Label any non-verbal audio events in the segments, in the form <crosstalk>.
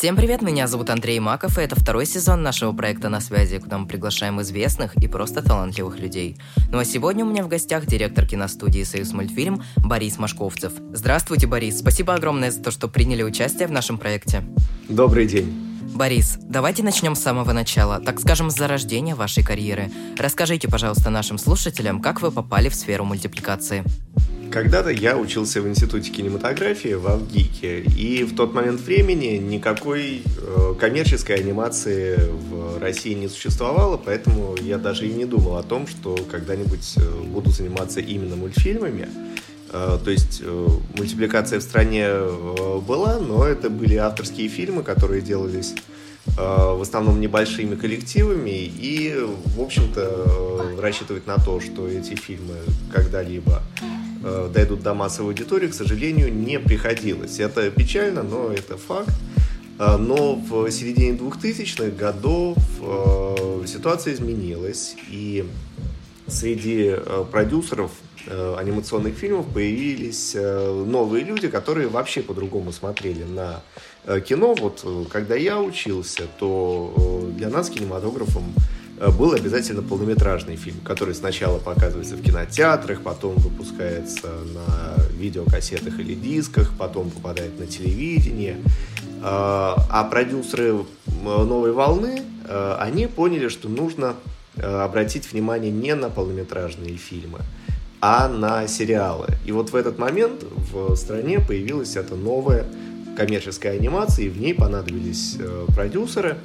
Всем привет, меня зовут Андрей Маков, и это второй сезон нашего проекта «На связи», куда мы приглашаем известных и просто талантливых людей. Ну а сегодня у меня в гостях директор киностудии «Союз мультфильм» Борис Машковцев. Здравствуйте, Борис, спасибо огромное за то, что приняли участие в нашем проекте. Добрый день. Борис, давайте начнем с самого начала, так скажем, с зарождения вашей карьеры. Расскажите, пожалуйста, нашим слушателям, как вы попали в сферу мультипликации. Когда-то я учился в Институте кинематографии в Авгике, и в тот момент времени никакой э, коммерческой анимации в России не существовало, поэтому я даже и не думал о том, что когда-нибудь э, буду заниматься именно мультфильмами. Э, то есть мультипликация в стране была, но это были авторские фильмы, которые делались в основном небольшими коллективами, и, в общем-то, рассчитывать на то, что эти фильмы когда-либо Э, дойдут до массовой аудитории, к сожалению, не приходилось. Это печально, но это факт. Э, но в середине 2000-х годов э, ситуация изменилась, и среди продюсеров анимационных фильмов появились новые люди, которые вообще по-другому смотрели на кино. Вот когда я учился, то для нас кинематографом был обязательно полнометражный фильм, который сначала показывается в кинотеатрах, потом выпускается на видеокассетах или дисках, потом попадает на телевидение. Э, а продюсеры «Новой волны», э, они поняли, что нужно обратить внимание не на полнометражные фильмы, а на сериалы. И вот в этот момент в стране появилась эта новая коммерческая анимация, и в ней понадобились продюсеры.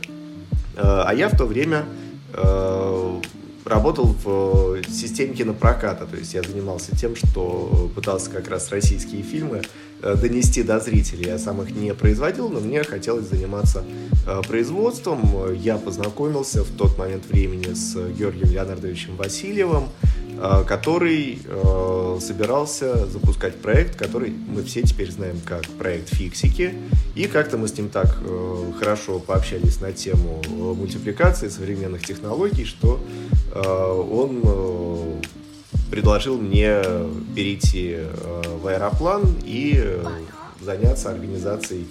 А я в то время Э, работал в системе кинопроката, то есть я занимался тем, что пытался как раз российские фильмы э, донести до зрителей. Я сам их не производил, но мне хотелось заниматься э, производством. Я познакомился в тот момент времени с Георгием Леонардовичем Васильевым, Э, который э, собирался запускать проект, который мы все теперь знаем как проект Фиксики. И как-то мы с ним так э, хорошо пообщались на тему мультипликации современных технологий, что он предложил мне перейти в аэроплан и заняться организацией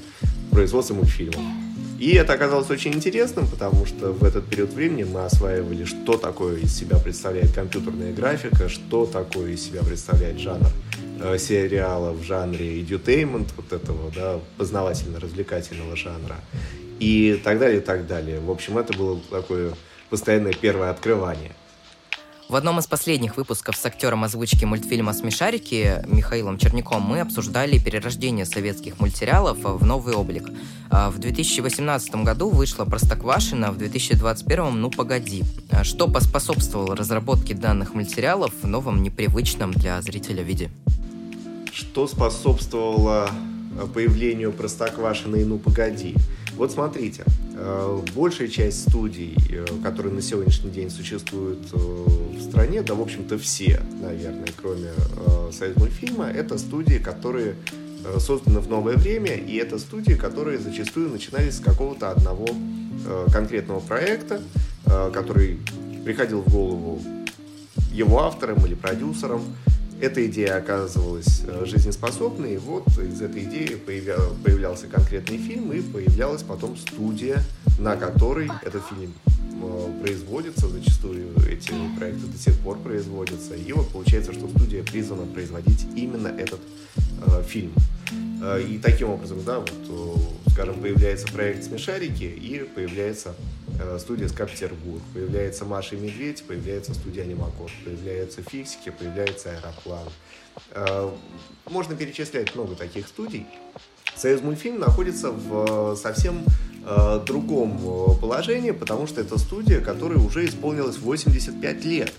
производства мультфильмов. И это оказалось очень интересным, потому что в этот период времени мы осваивали, что такое из себя представляет компьютерная графика, что такое из себя представляет жанр э, сериала в жанре edutainment, вот этого, да, познавательно-развлекательного жанра, и так далее, и так далее. В общем, это было такое постоянное первое открывание – в одном из последних выпусков с актером озвучки мультфильма «Смешарики» Михаилом Черняком мы обсуждали перерождение советских мультсериалов в новый облик. А в 2018 году вышла «Простоквашина», в 2021 «Ну погоди». А что поспособствовало разработке данных мультсериалов в новом непривычном для зрителя виде? Что способствовало появлению «Простоквашино» и «Ну погоди»? Вот смотрите, э, большая часть студий, э, которые на сегодняшний день существуют э, в стране, да, в общем-то, все, наверное, кроме Союз мультфильма, это студии, которые созданы в новое время, и это студии, которые зачастую начинались с какого-то одного конкретного проекта, который приходил в голову его автором или продюсером, эта идея оказывалась э, жизнеспособной, и вот из этой идеи появлял, появлялся конкретный фильм, и появлялась потом студия, на которой этот фильм э, производится, зачастую эти проекты до сих пор производятся, и вот получается, что студия призвана производить именно этот э, фильм. Э, и таким образом, да, вот, скажем, появляется проект «Смешарики» и появляется студия «Скапетербург», появляется «Маша и Медведь», появляется студия «Анимакод», появляются «Фиксики», появляется «Аэроплан». Э, можно перечислять много таких студий. «Союз мультфильм» находится в совсем э, другом положении, потому что это студия, которая уже исполнилась 85 лет.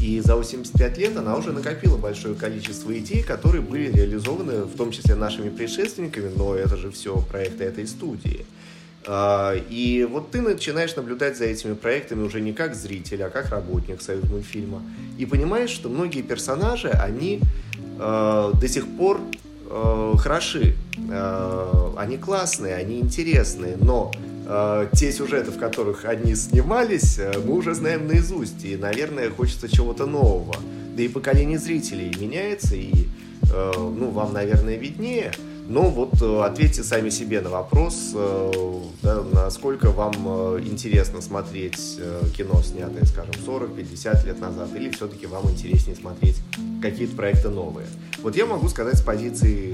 И за 85 лет она уже накопила большое количество идей, которые были реализованы, в том числе нашими предшественниками, но это же все проекты этой студии. А, и вот ты начинаешь наблюдать за этими проектами уже не как зритель, а как работник Союз мультфильма. И понимаешь, что многие персонажи, они э, до сих пор э, хороши, э, они классные, они интересные, но э, те сюжеты, в которых они снимались, мы уже знаем наизусть, и, наверное, хочется чего-то нового. Да и поколение зрителей меняется, и, э, ну, вам, наверное, виднее – но вот э, ответьте сами себе на вопрос, э, насколько вам интересно смотреть кино, снятое, скажем, 40-50 лет назад, или все-таки вам интереснее смотреть какие-то проекты новые. Вот я могу сказать с позиции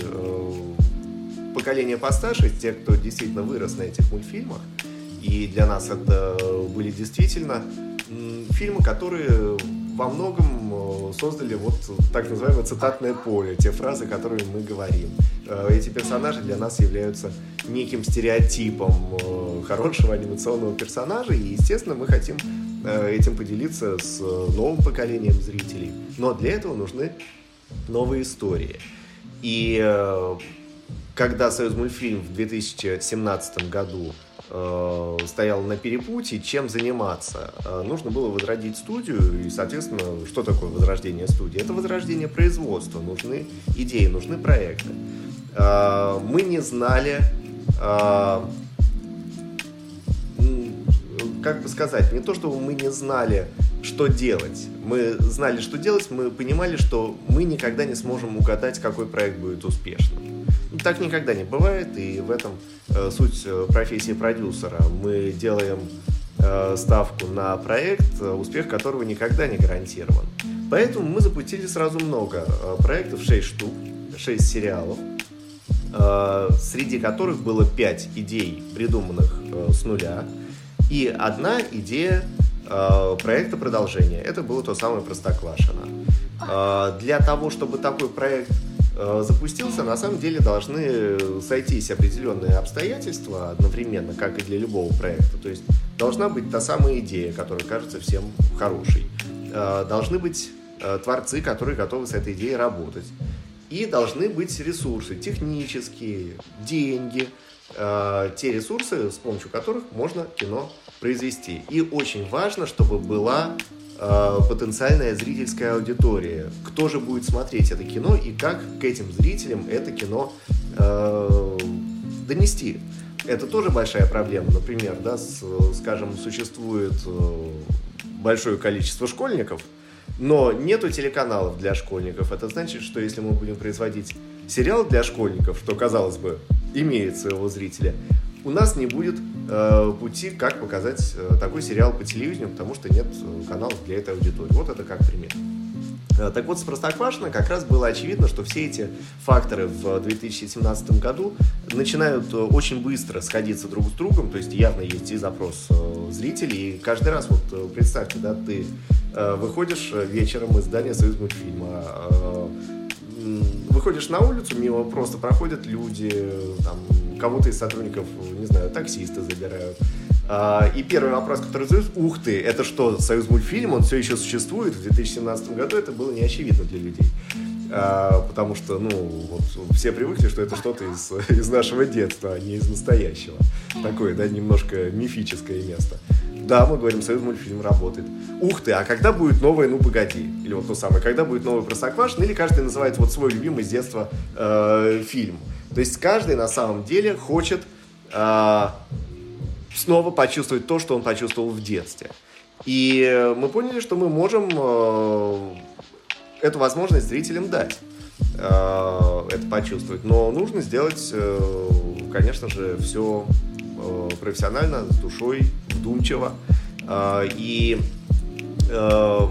поколения постарше, те, кто действительно вырос на этих мультфильмах, и для нас это были действительно фильмы, которые во многом э, создали вот так называемое цитатное поле, те фразы, которые мы говорим. Э, эти персонажи для нас являются неким стереотипом э, хорошего анимационного персонажа, и, естественно, мы хотим этим поделиться с новым поколением зрителей. Но для этого нужны новые истории. И когда Союз мультфильм в 2017 году э, стоял на перепутье, чем заниматься. Э, нужно было возродить студию, и, соответственно, что такое возрождение студии? Это возрождение производства, нужны идеи, нужны проекты. Э, мы не знали, как бы сказать, не то, чтобы мы не знали, что делать. Мы знали, что делать, мы понимали, что мы никогда не сможем угадать, какой проект будет успешным. Так никогда не бывает, и в этом э, суть э, профессии продюсера. Мы делаем э, ставку на проект, э, успех которого никогда не гарантирован. Поэтому мы запустили сразу много э, проектов, 6 штук, 6 сериалов, э, среди которых было 5 идей, придуманных э, с нуля, и одна идея э, проекта продолжения. Это было то самое Простоквашино. Для того, чтобы такой проект запустился, на самом деле должны сойтись определенные обстоятельства одновременно, как и для любого проекта. То есть должна быть та самая идея, которая кажется всем хорошей. Э, должны быть э, творцы, которые готовы с этой идеей работать. И должны быть ресурсы технические, деньги, те ресурсы, с помощью которых можно кино произвести. И очень важно, чтобы была Э, потенциальная зрительская аудитория. Кто же будет смотреть это кино и как к этим зрителям это кино э, донести. Это тоже большая проблема. Например, да, с, скажем, существует э, большое количество школьников, но нету телеканалов для школьников. Это значит, что если мы будем производить сериал для школьников, что, казалось бы, имеет своего зрителя, у нас не будет э, пути, как показать э, такой сериал по телевидению, потому что нет э, каналов для этой аудитории. Вот это как пример. Э, так вот, с Простоквашино как раз было очевидно, что все эти факторы в 2017 году начинают э, очень быстро сходиться друг с другом, то есть явно есть и запрос зрителей, и каждый раз, вот представьте, да, ты выходишь вечером из здания Союз мультфильма, выходишь на улицу, мимо просто проходят люди, там, кого-то из сотрудников, не знаю, таксисты забирают. А, и первый вопрос, который задают, ух ты, это что, Союз мультфильм, он все еще существует? В 2017 году это было не очевидно для людей. А, потому что, ну, вот все привыкли, что это что-то из, из нашего детства, а не из настоящего. Такое, да, немножко мифическое место. Да, мы говорим, Союз мультфильм работает. Ух ты, а когда будет новое «Ну, погоди»? Или вот то самое, когда будет новый «Простоквашино»? Или каждый называет вот свой любимый с детства э, фильм. То есть каждый на самом деле хочет э, снова почувствовать то, что он почувствовал в детстве. И мы поняли, что мы можем э, эту возможность зрителям дать э, это почувствовать. Но нужно сделать, э, конечно же, все профессионально, с душой, вдумчиво. Э, и э,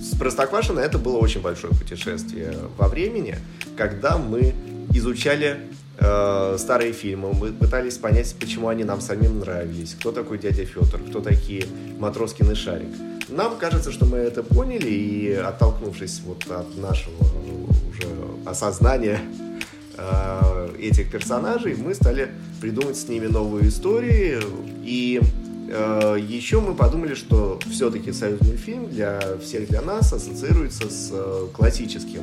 с Простоквашино это было очень большое путешествие во времени, когда мы изучали э, старые фильмы, мы пытались понять, почему они нам самим нравились, кто такой дядя Федор, кто такие Матроскин и Шарик. Нам кажется, что мы это поняли, и оттолкнувшись вот от нашего уже осознания э, этих персонажей, мы стали придумать с ними новые истории, и Э, Еще мы подумали, что все-таки союз мультфильм для всех для нас ассоциируется с э, классическим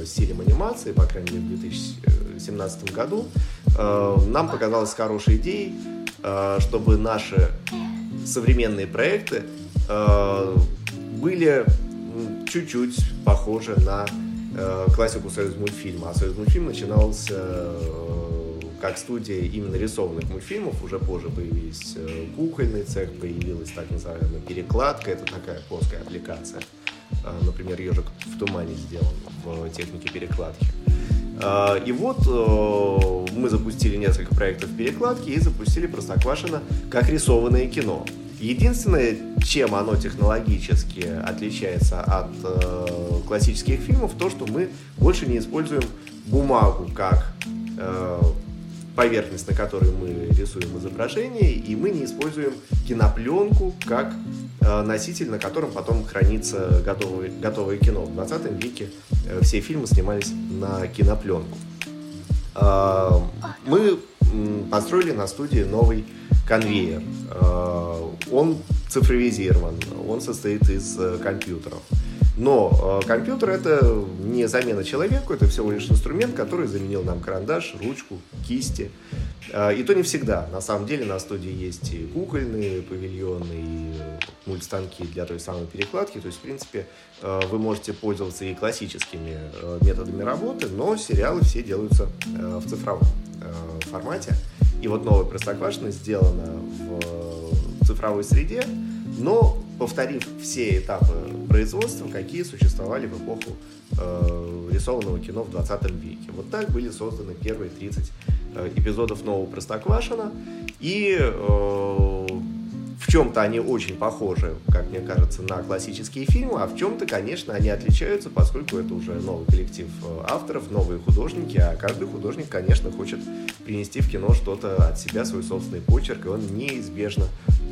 э, стилем анимации, по крайней мере, в 2017 году. Нам показалось хорошей идеей, чтобы наши современные проекты были чуть-чуть похожи на классику союз мультфильма. А союз мультфильм начинался как студия именно рисованных мультфильмов, уже позже появились э, кукольный цех, появилась так называемая перекладка, это такая плоская аппликация. А, например, ежик в тумане сделан в технике перекладки. И вот мы запустили несколько проектов перекладки и запустили Простоквашино как рисованное кино. Единственное, чем оно технологически отличается от э, классических фильмов, то, что мы больше не используем бумагу как э, поверхность, на которой мы рисуем изображение, и мы не используем кинопленку как э, носитель, на котором потом хранится готовое, готовое кино. В 20 веке э, все фильмы снимались на кинопленку. Э, мы построили на студии новый конвейер. Э, он цифровизирован, он состоит из э, компьютеров. Но э, компьютер это не замена человеку, это всего лишь инструмент, который заменил нам карандаш, ручку, кисти. И то не всегда. На самом деле на студии есть и кукольные павильоны, и мультстанки для той самой перекладки. То есть, в принципе, вы можете пользоваться и классическими методами работы, но сериалы все делаются в цифровом формате. И вот новое Простоквашино сделано в цифровой среде, но повторив все этапы производства, какие существовали в эпоху э, рисованного кино в 20 веке. Вот так были созданы первые 30 э, эпизодов нового Простоквашина. И э, в чем-то они очень похожи, как мне кажется, на классические фильмы, а в чем-то, конечно, они отличаются, поскольку это уже новый коллектив э, авторов, новые художники, а каждый художник, конечно, хочет принести в кино что-то от себя, свой собственный почерк, и он неизбежно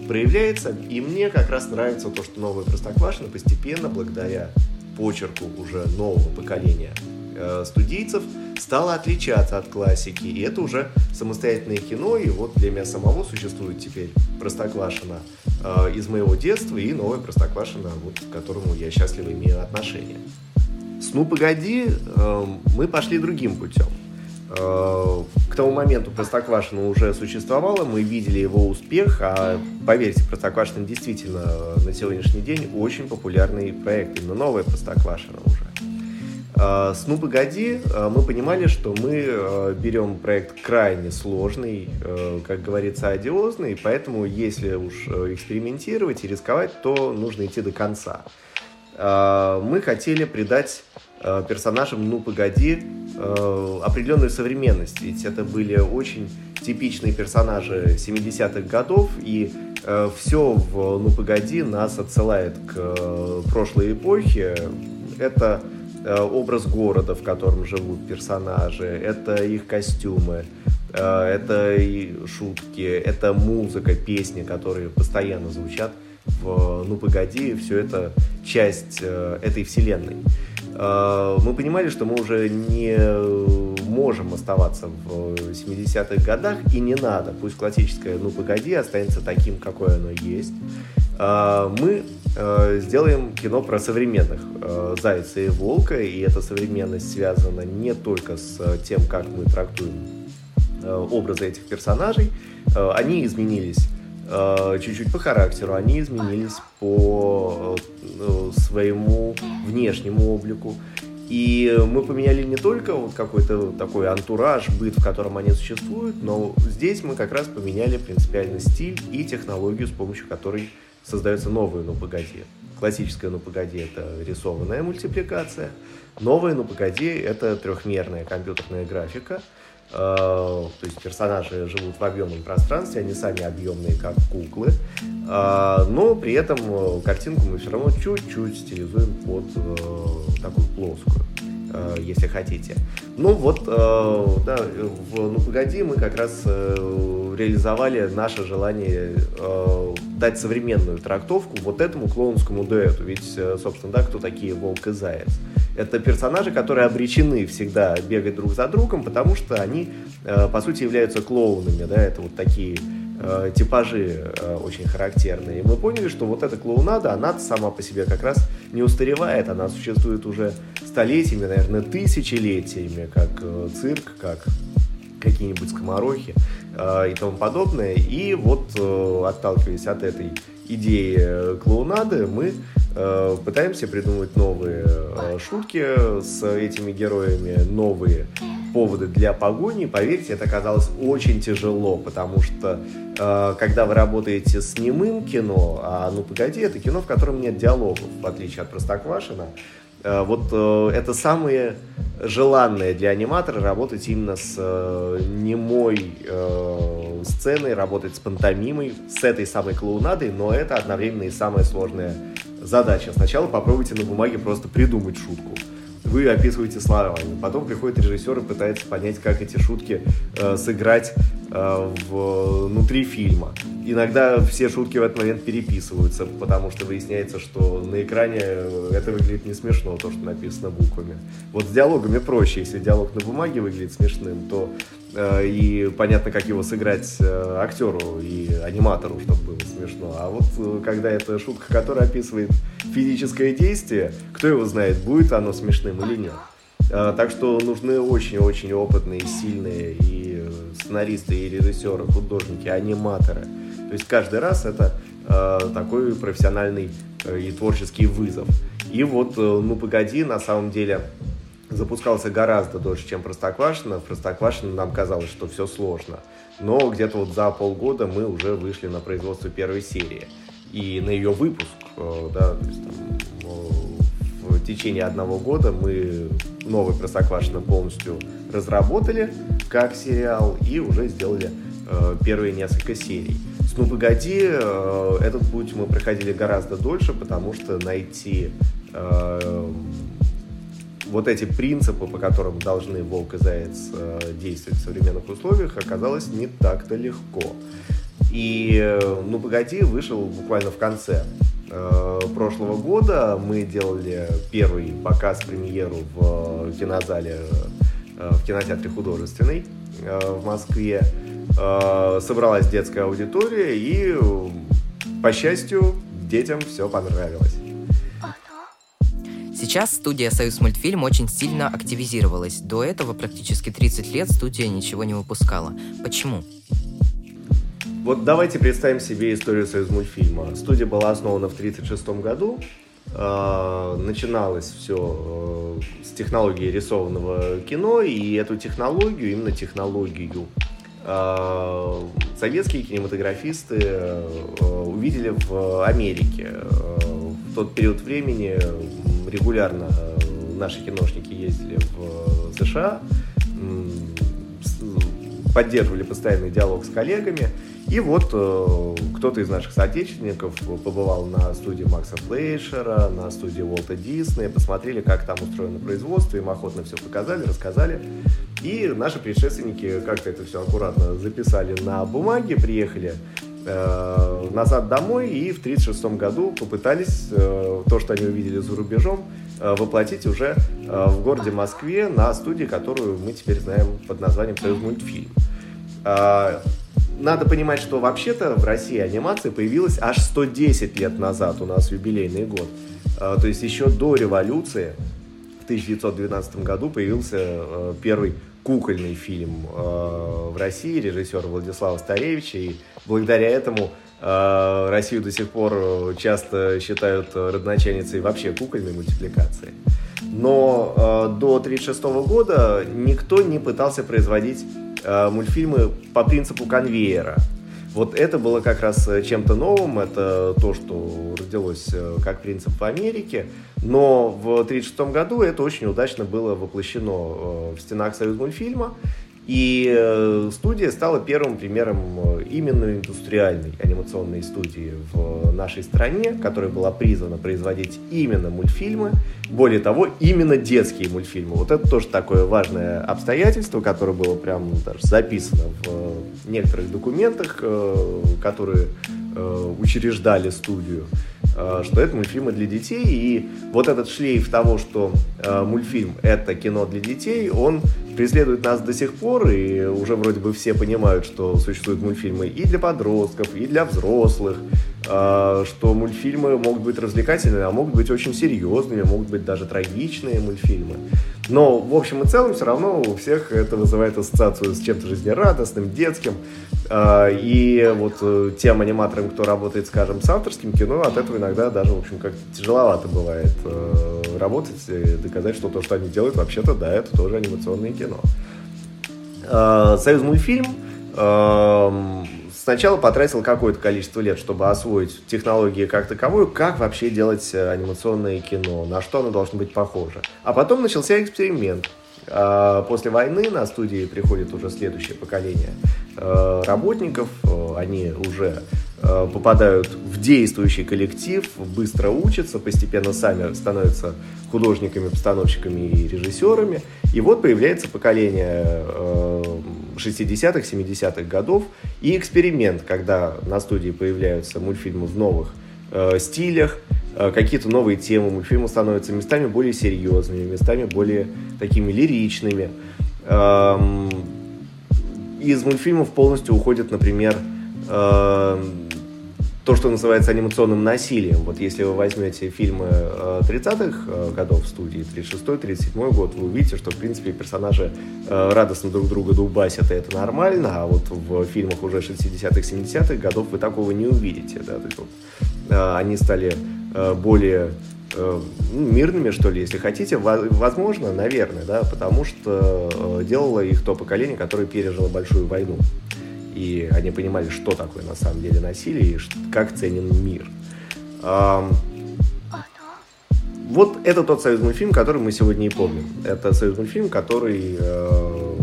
проявляется. И мне как раз нравится то, что новое Простоквашино постепенно, благодаря почерку уже нового поколения э, студийцев, стало отличаться от классики. И это уже самостоятельное кино, и вот для меня самого существует теперь Простоквашино э, из моего детства и новое Простоквашино, вот, к которому я счастливо имею отношение. С «Ну, погоди» э, мы пошли другим путем. Э, к тому моменту Простоквашино уже существовало, мы видели его успех, а поверьте, Простоквашино действительно на сегодняшний день очень популярный проект, именно новое Простоквашино уже. А, с «Ну, погоди» а, мы понимали, что мы а, берем проект крайне сложный, как говорится, одиозный, поэтому если уж экспериментировать и рисковать, то нужно идти до конца. Мы хотели придать персонажам «Ну, погоди» определенную современность, ведь это были очень типичные персонажи 70-х годов, и все в «Ну, погоди» нас отсылает к прошлой эпохе. Это образ города, в котором живут персонажи, это их костюмы, э, это и шутки, это музыка, песни, которые постоянно звучат в «Ну, погоди», все это часть э, этой вселенной. Мы понимали, что мы уже не можем оставаться в 70-х годах, и не надо. Пусть классическое «Ну, погоди» останется таким, какое оно есть. Мы Э, сделаем кино про современных э, зайца и волка, и эта современность связана не только с тем, как мы трактуем э, образы этих персонажей, они изменились чуть-чуть по характеру, они изменились по своему внешнему облику. И мы поменяли не только вот какой-то такой антураж, быт, в котором они существуют, но здесь мы как раз поменяли принципиально стиль и технологию, с помощью которой создается новое «Ну, погоди». Классическое «Ну, погоди» — это рисованная мультипликация. Новое «Ну, погоди» — это трехмерная компьютерная графика. Э, то есть персонажи живут в объемном пространстве, они сами объемные, как куклы. Э, но при этом э, картинку мы все равно чуть-чуть стилизуем под такую плоскую если хотите. Ну вот, да, в «Ну погоди» мы как раз реализовали наше желание э, дать современную трактовку вот этому клоунскому дуэту. Ведь, э, собственно, да, кто такие волк и заяц? Это персонажи, которые обречены всегда бегать друг за другом, потому что они, э, по сути, являются клоунами, да, это вот такие э, типажи э, очень характерные. И мы поняли, что вот эта клоунада, она сама по себе как раз не устаревает, она существует уже столетиями, наверное, тысячелетиями, как э, цирк, как какие-нибудь скоморохи э, и тому подобное. И вот, э, отталкиваясь от этой идеи э, клоунады, мы э, пытаемся придумывать новые э, шутки с этими героями, новые поводы для погони. Поверьте, это оказалось очень тяжело, потому что э, когда вы работаете с немым кино, а ну погоди, это кино, в котором нет диалогов, в отличие от Простоквашина, Э, вот э, это самые желанные для аниматора работать именно с э, немой сценой, работать с пантомимой, с этой самой клоунадой, но это одновременно и самая сложная задача. Сначала попробуйте на бумаге просто придумать шутку вы описываете словами. Потом приходит режиссер и пытается понять, как эти шутки э, сыграть э, в, внутри фильма. Иногда все шутки в этот момент переписываются, потому что выясняется, что на экране это выглядит не смешно, то, что написано буквами. Вот с диалогами проще. Если диалог на бумаге выглядит смешным, то Э, и понятно, как его сыграть э, актеру и аниматору, чтобы было смешно. А вот э, когда это шутка, которая описывает физическое действие, кто его знает, будет оно смешным или нет. Так что нужны очень-очень опытные, сильные и сценаристы, и режиссеры, художники, аниматоры. То есть каждый раз это такой профессиональный и творческий вызов. И вот, ну погоди, на самом деле, запускался гораздо дольше, чем Простоквашино. В Простоквашино нам казалось, что все сложно. Но где-то вот за полгода мы уже вышли на производство первой серии. И на ее выпуск, э, да, то есть там, в течение одного года мы новый Простоквашино полностью разработали как сериал и уже сделали э, первые несколько серий. С «Ну, погоди», э, этот путь мы проходили гораздо дольше, потому что найти э, вот эти принципы, по которым должны волк и заяц э, действовать в современных условиях, оказалось не так-то легко. И э, «Ну, погоди» вышел буквально в конце э, прошлого года. Мы делали первый показ, премьеру в кинозале, в кинотеатре художественный в Москве. Собралась детская аудитория, и, по счастью, детям все понравилось. Сейчас студия «Союз мультфильм» очень сильно активизировалась. До этого практически 30 лет студия ничего не выпускала. Почему? Вот давайте представим себе историю «Союз мультфильма». Студия была основана в 1936 году. Э, начиналось все э, с технологии рисованного кино, и эту технологию, именно технологию, э, советские кинематографисты увидели в Америке. В тот период времени регулярно э, наши киношники ездили в э, США, поддерживали постоянный диалог с коллегами. И вот э, кто-то из наших соотечественников побывал на студии Макса Флейшера, на студии Уолта Диснея, посмотрели, как там устроено производство, им охотно все показали, рассказали. И наши предшественники как-то это все аккуратно записали на бумаге, приехали э, назад домой и в 1936 году попытались э, то, что они увидели за рубежом, э, воплотить уже в городе Москве на студии, которую мы теперь знаем под названием «Союз мультфильм». Э, надо понимать, что вообще-то в России анимация появилась аж 110 лет назад, у нас юбилейный год. Э, то есть еще до революции, в 1912 году, появился первый кукольный фильм э, в России режиссера Владислава Старевича, и благодаря этому э, Россию до сих пор часто считают родоначальницей вообще кукольной мультипликации. Но э, до 1936 года никто не пытался производить э, мультфильмы по принципу конвейера. Вот это было как раз э, чем-то новым, это то, что родилось э, как принцип в Америке, но в 1936 году это очень удачно было воплощено э, в стенах Союз мультфильма, и э, студия стала первым примером э, именно индустриальной анимационной студии в нашей стране, которая была призвана производить именно мультфильмы, более того, именно детские мультфильмы. Вот это тоже такое важное обстоятельство, которое было прям даже записано в некоторых документах, которые учреждали студию. Э, что это мультфильмы для детей, и вот этот шлейф того, что э, мультфильм — это кино для детей, он преследует нас до сих пор, и уже вроде бы все понимают, что существуют мультфильмы и для подростков, и для взрослых, э, что мультфильмы могут быть развлекательными, а могут быть очень серьезными, могут быть даже трагичные мультфильмы. Но, в общем и целом, все равно у всех это вызывает ассоциацию с чем-то жизнерадостным, детским. И вот тем аниматорам, кто работает, скажем, с авторским кино, от этого иногда даже, в общем, как-то тяжеловато бывает э, работать и доказать, что то, что они делают, вообще-то, да, это тоже анимационное кино. А, Союз мультфильм сначала потратил какое-то количество лет, чтобы освоить технологии как таковую, как вообще делать э, анимационное кино, на что оно должно быть похоже. А потом начался эксперимент. А после войны на студии приходит уже следующее поколение э, работников, они уже попадают в действующий коллектив, быстро учатся, постепенно сами становятся художниками, постановщиками и режиссерами. И вот появляется поколение 60-х, 70-х годов и эксперимент, когда на студии появляются мультфильмы в новых э, стилях, э, какие-то новые темы, мультфильмы становятся местами более серьезными, местами более такими лиричными. Эм, из мультфильмов полностью уходит, например, э, то, что называется анимационным насилием. Вот если вы возьмете фильмы 30-х э, э, годов в студии, 36-37 год, вы увидите, что, в принципе, персонажи э, радостно друг друга дубасят, и это нормально, а вот в фильмах уже 60-х, 70-х годов вы такого не увидите. Да? То есть, вот, они стали более ну, мирными, что ли, если хотите. Возможно, наверное, да, потому что делало их то поколение, которое пережило большую войну и они понимали, что такое на самом деле насилие и как ценен мир. Вот это тот союз мультфильм, который мы сегодня и помним. Это союз мультфильм, который э,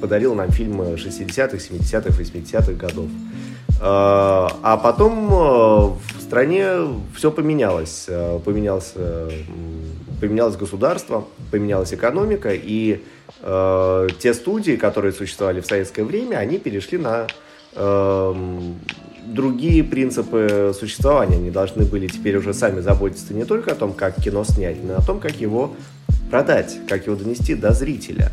подарил нам фильмы 60-х, 70-х, 80-х годов. Э, а потом э, в стране все поменялось. Поменялось, поменялось государство, поменялась экономика, и э, те студии, которые существовали в советское время, они перешли на э, другие принципы существования. Они должны были теперь уже сами заботиться не только о том, как кино снять, но и о том, как его продать, как его донести до зрителя.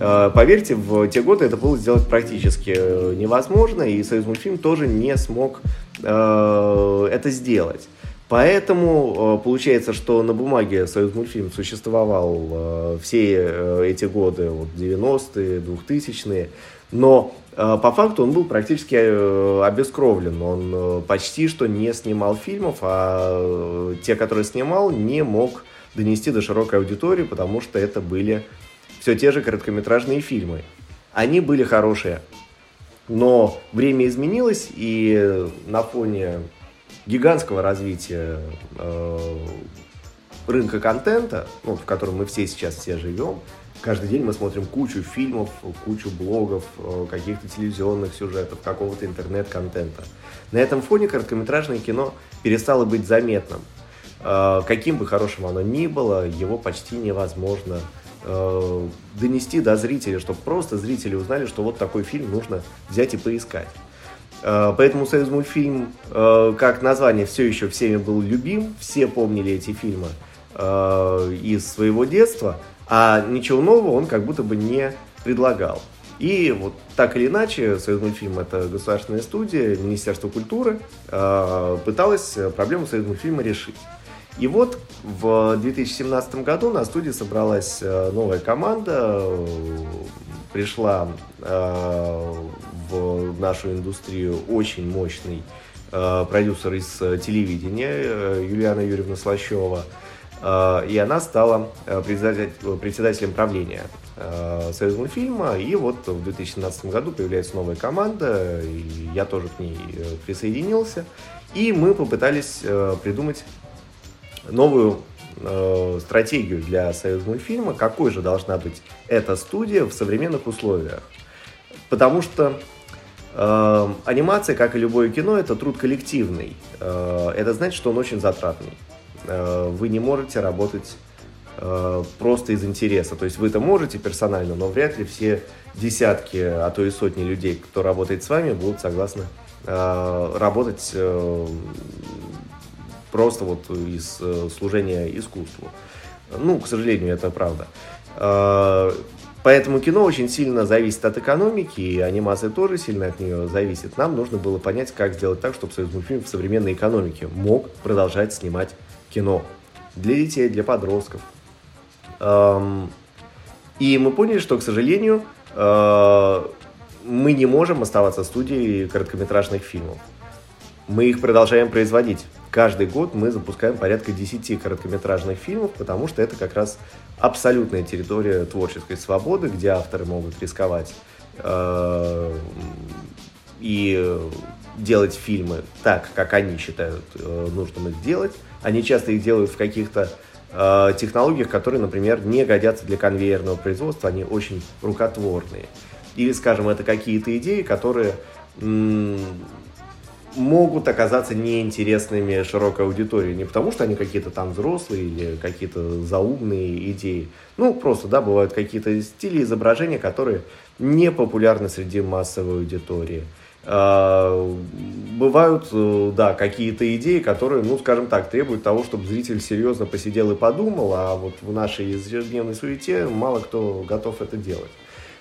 Э, поверьте, в те годы это было сделать практически э, невозможно, и Союз мультфильм тоже не смог э, это сделать. Поэтому э, получается, что на бумаге Союз мультфильм существовал э, все э, эти годы, вот 90-е, 2000-е, но по факту он был практически обескровлен. Он почти что не снимал фильмов, а те, которые снимал, не мог донести до широкой аудитории, потому что это были все те же короткометражные фильмы. Они были хорошие. Но время изменилось, и на фоне гигантского развития э, рынка контента, ну, в котором мы все сейчас все живем. Каждый день мы смотрим кучу фильмов, кучу блогов, э, каких-то телевизионных сюжетов, какого-то интернет-контента. На этом фоне короткометражное кино перестало быть заметным. Э, каким бы хорошим оно ни было, его почти невозможно э, донести до зрителя, чтобы просто зрители узнали, что вот такой фильм нужно взять и поискать. Э, поэтому «Союз мультфильм» э, как название все еще всеми был любим, все помнили эти фильмы э, из своего детства, а ничего нового он как будто бы не предлагал. И вот так или иначе, Союз мультфильм это государственная студия, Министерство культуры пыталась проблему Союз мультфильма решить. И вот в 2017 году на студии собралась новая команда, пришла в нашу индустрию очень мощный э, продюсер из э, телевидения э, Юлиана Юрьевна Слащева. И она стала председателем правления Союз мультфильма. И вот в 2017 году появляется новая команда, и я тоже к ней присоединился. И мы попытались придумать новую стратегию для Союз мультфильма, какой же должна быть эта студия в современных условиях. Потому что Эм, анимация, как и любое кино, это труд коллективный. Э, это значит, что он очень затратный. Э, вы не можете работать э, просто из интереса. То есть вы это можете персонально, но вряд ли все десятки, а то и сотни людей, кто работает с вами, будут согласны работать просто вот из служения искусству. Ну, к сожалению, это правда. Поэтому кино очень сильно зависит от экономики, и анимация тоже сильно от нее зависит. Нам нужно было понять, как сделать так, чтобы Союз мультфильм в современной экономике мог продолжать снимать кино. Для детей, для подростков. И мы поняли, что, к сожалению, э, мы не можем оставаться студией короткометражных фильмов. Мы их продолжаем производить. Каждый год мы запускаем порядка 10 короткометражных фильмов, потому что это как раз абсолютная территория творческой свободы, где авторы могут рисковать э, и делать фильмы так, как они считают э, нужным их делать. Они часто их делают в каких-то э, технологиях, которые, например, не годятся для конвейерного производства, они очень рукотворные. Или, скажем, это какие-то идеи, которые могут оказаться неинтересными широкой аудитории. Не потому, что они какие-то там взрослые или какие-то заумные идеи. Ну, просто, да, бывают какие-то стили изображения, которые не популярны среди массовой аудитории. А, бывают, э, да, какие-то идеи, которые, ну, скажем так, требуют того, чтобы зритель серьезно посидел и подумал, а вот в нашей ежедневной суете мало кто готов это делать.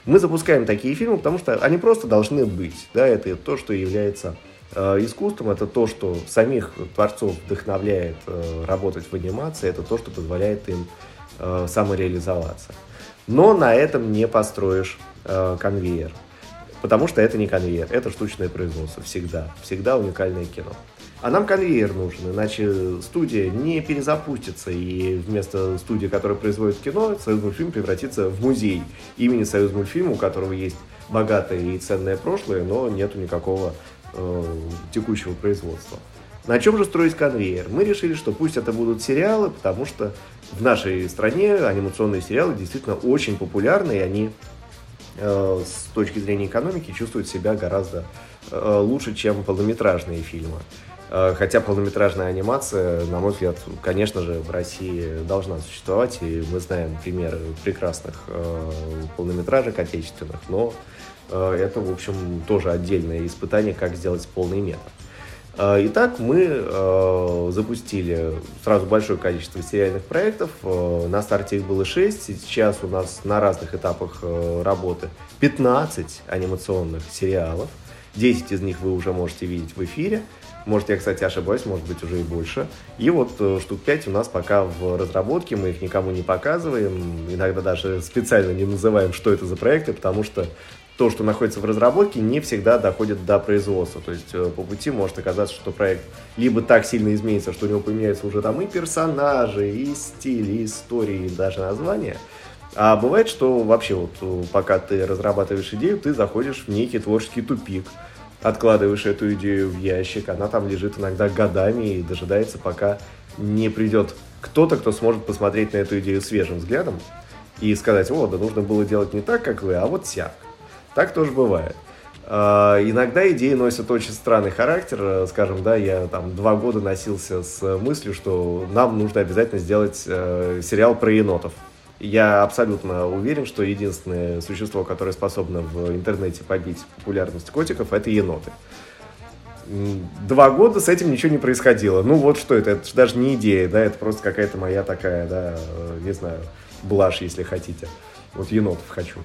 Мы запускаем такие фильмы, потому что они просто должны быть, да, это то, что является искусством, это то, что самих творцов вдохновляет э, работать в анимации, это то, что позволяет им э, самореализоваться. Но на этом не построишь конвейер, потому что это не конвейер, это штучное производство, всегда, всегда уникальное кино. А нам конвейер нужен, иначе студия не перезапустится, и вместо студии, которая производит кино, Союз мультфильм превратится в музей имени Союз мультфильма, у которого есть богатое и ценное прошлое, но нету никакого э, текущего производства. На чем же строить конвейер? Мы решили, что пусть это будут сериалы, потому что в нашей стране анимационные сериалы действительно очень популярны, и они э, с точки зрения экономики чувствуют себя гораздо э, лучше, чем полнометражные фильмы. Э, хотя полнометражная анимация, на мой взгляд, конечно же, в России должна существовать, и мы знаем примеры прекрасных э, полнометражек отечественных, но это, в общем, тоже отдельное испытание, как сделать полный метр. Э, итак, мы э, запустили сразу большое количество сериальных проектов. На старте их было 6, сейчас у нас на разных этапах работы 15 анимационных сериалов. 10 из них вы уже можете видеть в эфире. Может, я, кстати, ошибаюсь, может быть, уже и больше. И вот штук 5 у нас пока в разработке, мы их никому не показываем, иногда даже специально не называем, что это за проекты, потому что то, что находится в разработке, не всегда доходит до производства. То есть э, по пути может оказаться, что проект либо так сильно изменится, что у него поменяются уже там и персонажи, и стиль, и истории, и даже названия. А бывает, что вообще вот э, пока ты разрабатываешь идею, ты заходишь в некий творческий тупик, откладываешь эту идею в ящик, она там лежит иногда годами и дожидается, пока не придет кто-то, кто сможет посмотреть на эту идею свежим взглядом и сказать, о, да нужно было делать не так, как вы, а вот сяк. Так тоже бывает. Uh, иногда идеи носят очень странный характер. Скажем, да, я там два года носился с мыслью, что нам нужно обязательно сделать uh, сериал про енотов. Я абсолютно уверен, что единственное существо, которое способно в интернете побить популярность котиков, это еноты. Два года с этим ничего не происходило. Ну вот что это, это даже не идея, да, это просто какая-то моя такая, да, э, не знаю, блажь, если хотите. Вот енотов хочу.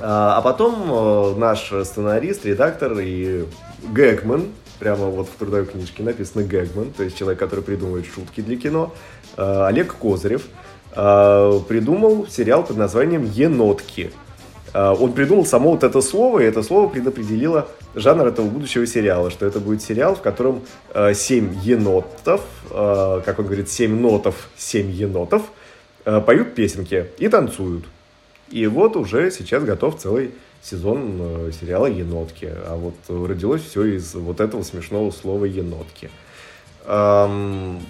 А, а потом э, наш сценарист, редактор и Гэгман, прямо вот в трудовой книжке написано Гэгман, то есть человек, который придумывает шутки для кино, э, Олег Козырев, э, придумал сериал под названием «Енотки». Он придумал само вот это слово, и это слово предопределило жанр этого будущего сериала, что это будет сериал, в котором семь енотов, как он говорит, семь нотов, семь енотов, поют песенки и танцуют. И вот уже сейчас готов целый сезон э, сериала «Енотки». А вот родилось все из вот этого смешного слова «енотки». Эм,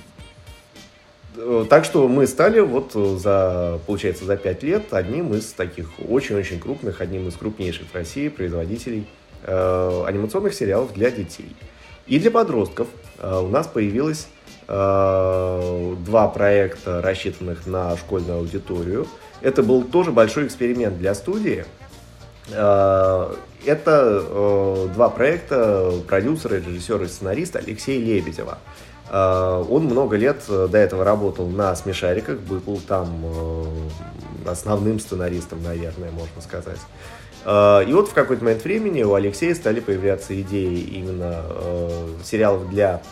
так что мы стали вот за, получается, за пять лет одним из таких очень-очень крупных, одним из крупнейших в России производителей э, анимационных сериалов для детей. И для подростков э, у нас появилось э, два проекта, рассчитанных на школьную аудиторию – это был тоже большой эксперимент для студии. Э, это э, два проекта продюсера, режиссера и сценариста Алексея Лебедева. Э, он много лет до этого работал на «Смешариках», был там основным сценаристом, наверное, можно сказать. И вот в какой-то момент времени у Алексея стали появляться идеи именно сериалов для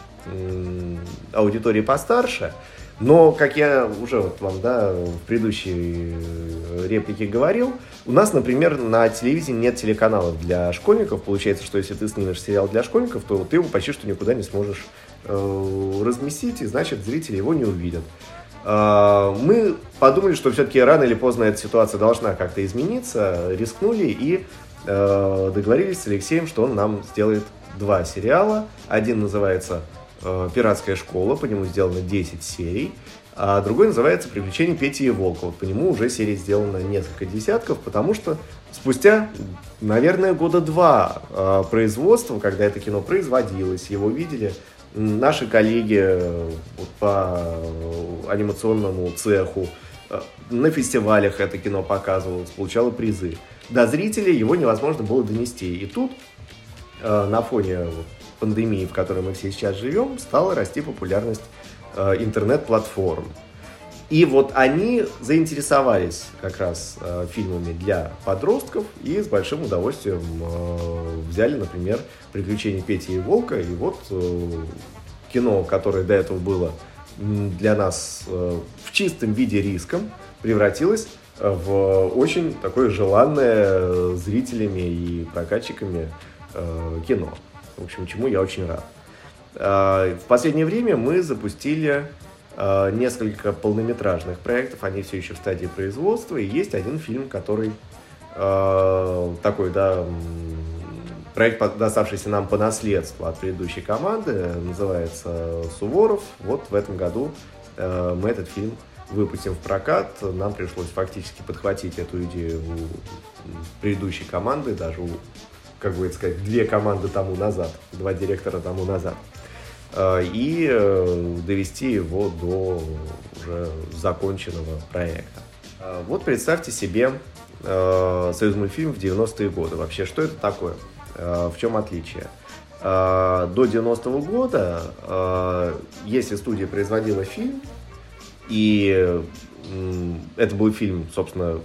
аудитории постарше – но, как я уже вот вам да, в предыдущей э, реплике говорил, у нас, например, на телевидении нет телеканалов для школьников. Получается, что если ты снимешь сериал для школьников, то ты его почти что никуда не сможешь э, разместить, и значит, зрители его не увидят. Э, мы подумали, что все-таки рано или поздно эта ситуация должна как-то измениться, рискнули и договорились с Алексеем, что он нам сделает два сериала. Один называется «Пиратская школа», по нему сделано 10 серий а другой называется «Приключения Пети и Волка». Вот по нему уже серия сделана несколько десятков, потому что спустя, наверное, года два э, производства, когда это кино производилось, его видели наши коллеги вот, по анимационному цеху, э, на фестивалях это кино показывалось, получало призы. До зрителей его невозможно было донести. И тут э, на фоне пандемии, в которой мы все сейчас живем, стала расти популярность Э, интернет-платформ. И вот они заинтересовались как раз э, фильмами для подростков и с большим удовольствием э, взяли, например, «Приключения Пети и Волка». И вот э, кино, которое до этого было для нас э, в чистом виде риском, превратилось в очень такое желанное зрителями и прокатчиками э, кино. В общем, чему я очень рад. А, в последнее время мы запустили а, несколько полнометражных проектов, они все еще в стадии производства, и есть один фильм, который а, такой, да, проект, доставшийся нам по наследству от предыдущей команды, называется «Суворов». Вот в этом году мы этот фильм выпустим в прокат. Нам пришлось фактически подхватить эту идею у предыдущей команды, даже у, как бы сказать, две команды тому назад, два директора тому назад. Э, и э, довести его до уже законченного проекта. Э, вот представьте себе Союз мультфильм в 90-е годы. Вообще, что это такое? В чем отличие? До 90-го года, если студия производила фильм, и это был фильм, собственно,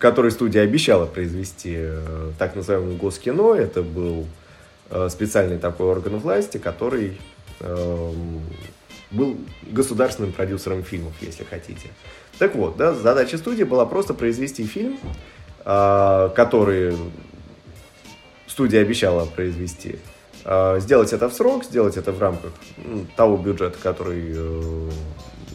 который студия обещала произвести, так называемый Госкино, это был Э, специальный такой орган власти, который эм, был государственным продюсером фильмов, если хотите. Так вот, да, задача студии была просто произвести фильм, э, который студия обещала произвести. Э, сделать это в срок, сделать это в рамках того бюджета, который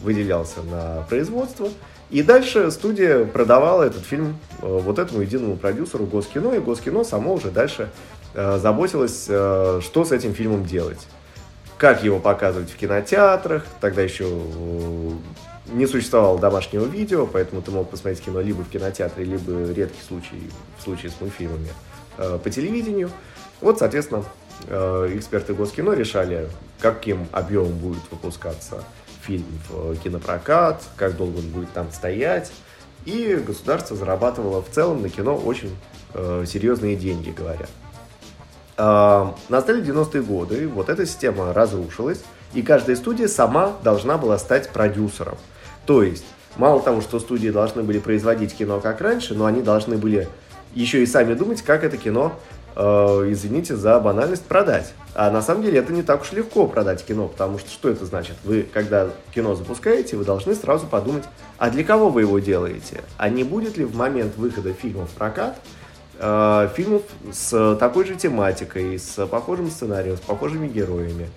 выделялся на производство. И дальше студия продавала этот фильм вот этому единому продюсеру Госкино, и Госкино само уже дальше Э, заботилась, э, что с этим фильмом делать. Как его показывать в кинотеатрах, тогда еще э, не существовало домашнего видео, поэтому ты мог посмотреть кино либо в кинотеатре, либо редкий случай, в случае с мультфильмами, по телевидению. Вот, соответственно, эксперты Госкино решали, каким объемом будет выпускаться фильм в кинопрокат, как долго он будет там стоять. И государство зарабатывало в целом на кино очень серьезные деньги, говорят. Настали 90-е годы, вот эта система разрушилась, и каждая студия сама должна была стать продюсером. То есть, мало того, что студии должны были производить кино как раньше, но они должны были еще и сами думать, как это кино, э, извините за банальность, продать. А на самом деле это не так уж легко продать кино, потому что что это значит? Вы, когда кино запускаете, вы должны сразу подумать, а для кого вы его делаете? А не будет ли в момент выхода фильма в прокат э, фильмов с такой же тематикой, с похожим сценарием, с похожими героями.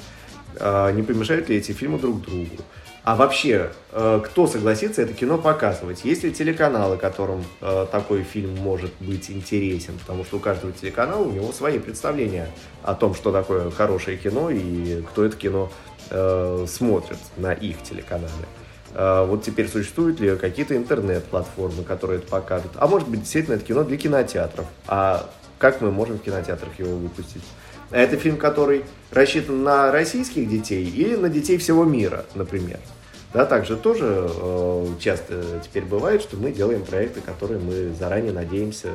Э, не помешают ли эти фильмы друг другу? А вообще, э, кто согласится это кино показывать? Есть ли телеканалы, которым э, такой фильм может быть интересен? Потому что у каждого телеканала у него свои представления о том, что такое хорошее кино и кто это кино э, смотрит на их телеканале. Вот теперь существуют ли какие-то интернет-платформы, которые это покажут. А может быть, действительно, это кино для кинотеатров. А как мы можем в кинотеатрах его выпустить? Это фильм, который рассчитан на российских детей или на детей всего мира, например. Да, также тоже э, часто теперь бывает, что мы делаем проекты, которые мы заранее надеемся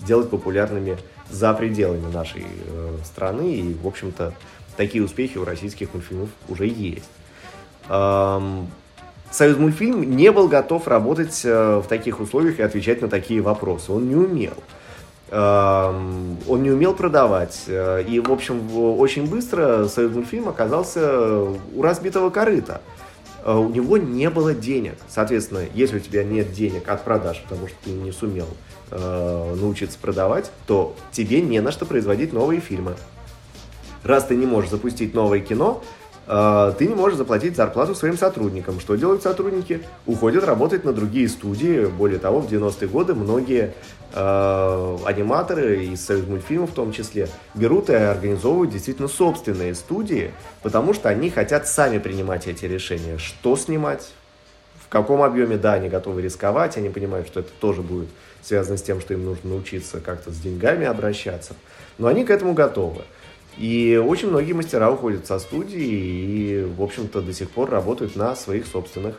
сделать популярными за пределами нашей э, страны. И, в общем-то, такие успехи у российских мультфильмов уже есть. Эм, Союз мультфильм не был готов работать э, в таких условиях и отвечать на такие вопросы. Он не умел. Он не умел продавать. Э, и, в общем, очень быстро Союз мультфильм оказался у разбитого корыта. Э, у него не было денег. Соответственно, если у тебя нет денег от продаж, потому что ты не сумел научиться продавать, то тебе не на что производить новые фильмы. Раз ты не можешь запустить новое кино, э, ты не можешь заплатить зарплату своим сотрудникам. Что делают сотрудники? Уходят работать на другие студии. Более того, в 90-е годы многие э, аниматоры из Союз мультфильмов в том числе берут и организовывают действительно собственные студии, потому что они хотят сами принимать эти решения. Что снимать, в каком объеме, да, они готовы рисковать, они понимают, что это тоже будет связано с тем, что им нужно научиться как-то с деньгами обращаться. Но они к этому готовы. И очень многие мастера уходят со студии и, в общем-то, до сих пор работают на своих собственных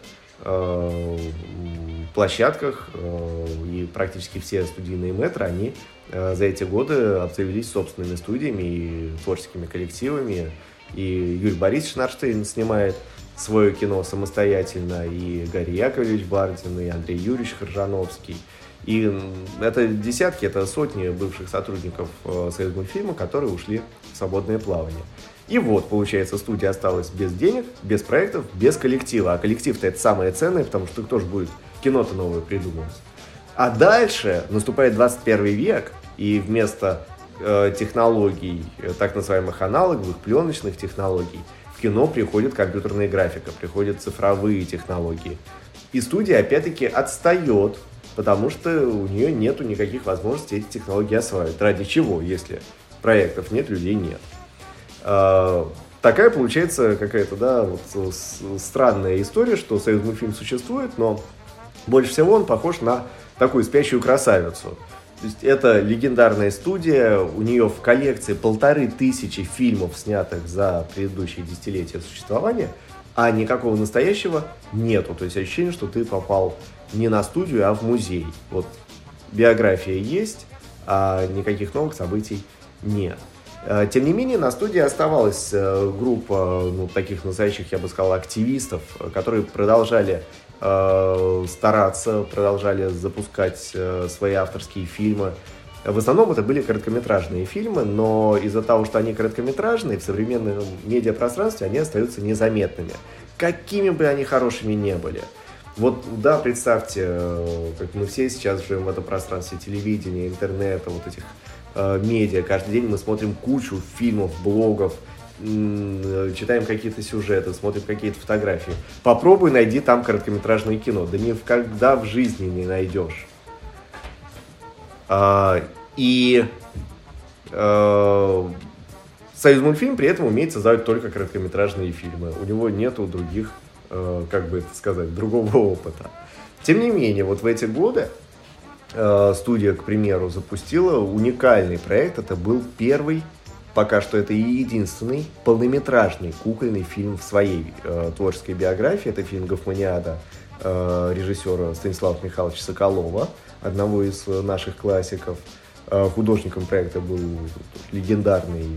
площадках. Э, и практически все студийные метры, они э, за эти годы обзавелись собственными студиями и творческими коллективами. И Юрий Борисович Нарштейн снимает свое кино самостоятельно, и Гарри Яковлевич Бардин, и Андрей Юрьевич Харжановский – и это десятки, это сотни бывших сотрудников э, Союзмультфильма, которые ушли в свободное плавание. И вот, получается, студия осталась без денег, без проектов, без коллектива. А коллектив-то это самое ценное, потому что кто же будет кино-то новое придумывать. А дальше наступает 21 век, и вместо э, технологий, э, так называемых аналоговых, пленочных технологий, в кино приходит компьютерная графика, приходят цифровые технологии. И студия, опять-таки, отстает потому что у нее нету никаких возможностей эти технологии осваивать. Ради чего, если проектов нет, людей нет. А, такая получается какая-то, да, вот странная история, что союз мультфильм существует, но больше всего он похож на такую спящую красавицу. То есть это легендарная студия, у нее в коллекции полторы тысячи фильмов, снятых за предыдущие десятилетия существования, а никакого настоящего нету. То есть ощущение, что ты попал не на студию, а в музей. Вот биография есть, а никаких новых событий нет. Э, тем не менее, на студии оставалась э, группа ну, таких настоящих, я бы сказал, активистов, которые продолжали э, стараться, продолжали запускать э, свои авторские фильмы. В основном это были короткометражные фильмы, но из-за того, что они короткометражные, в современном медиапространстве они остаются незаметными. Какими бы они хорошими не были – вот, да, представьте, э, как мы все сейчас живем в этом пространстве телевидения, интернета, вот этих э, медиа. Каждый день мы смотрим кучу фильмов, блогов, читаем какие-то сюжеты, смотрим какие-то фотографии. Попробуй найди там короткометражное кино. Да никогда в жизни не найдешь. А, и э, Союз мультфильм при этом умеет создавать только короткометражные фильмы. У него нету других как бы это сказать, другого опыта. Тем не менее, вот в эти годы э, студия, к примеру, запустила уникальный проект. Это был первый, пока что это и единственный полнометражный кукольный фильм в своей э, творческой биографии. Это фильм «Гофманиада» режиссера Станислава Михайловича Соколова, одного из наших классиков. Художником проекта был легендарный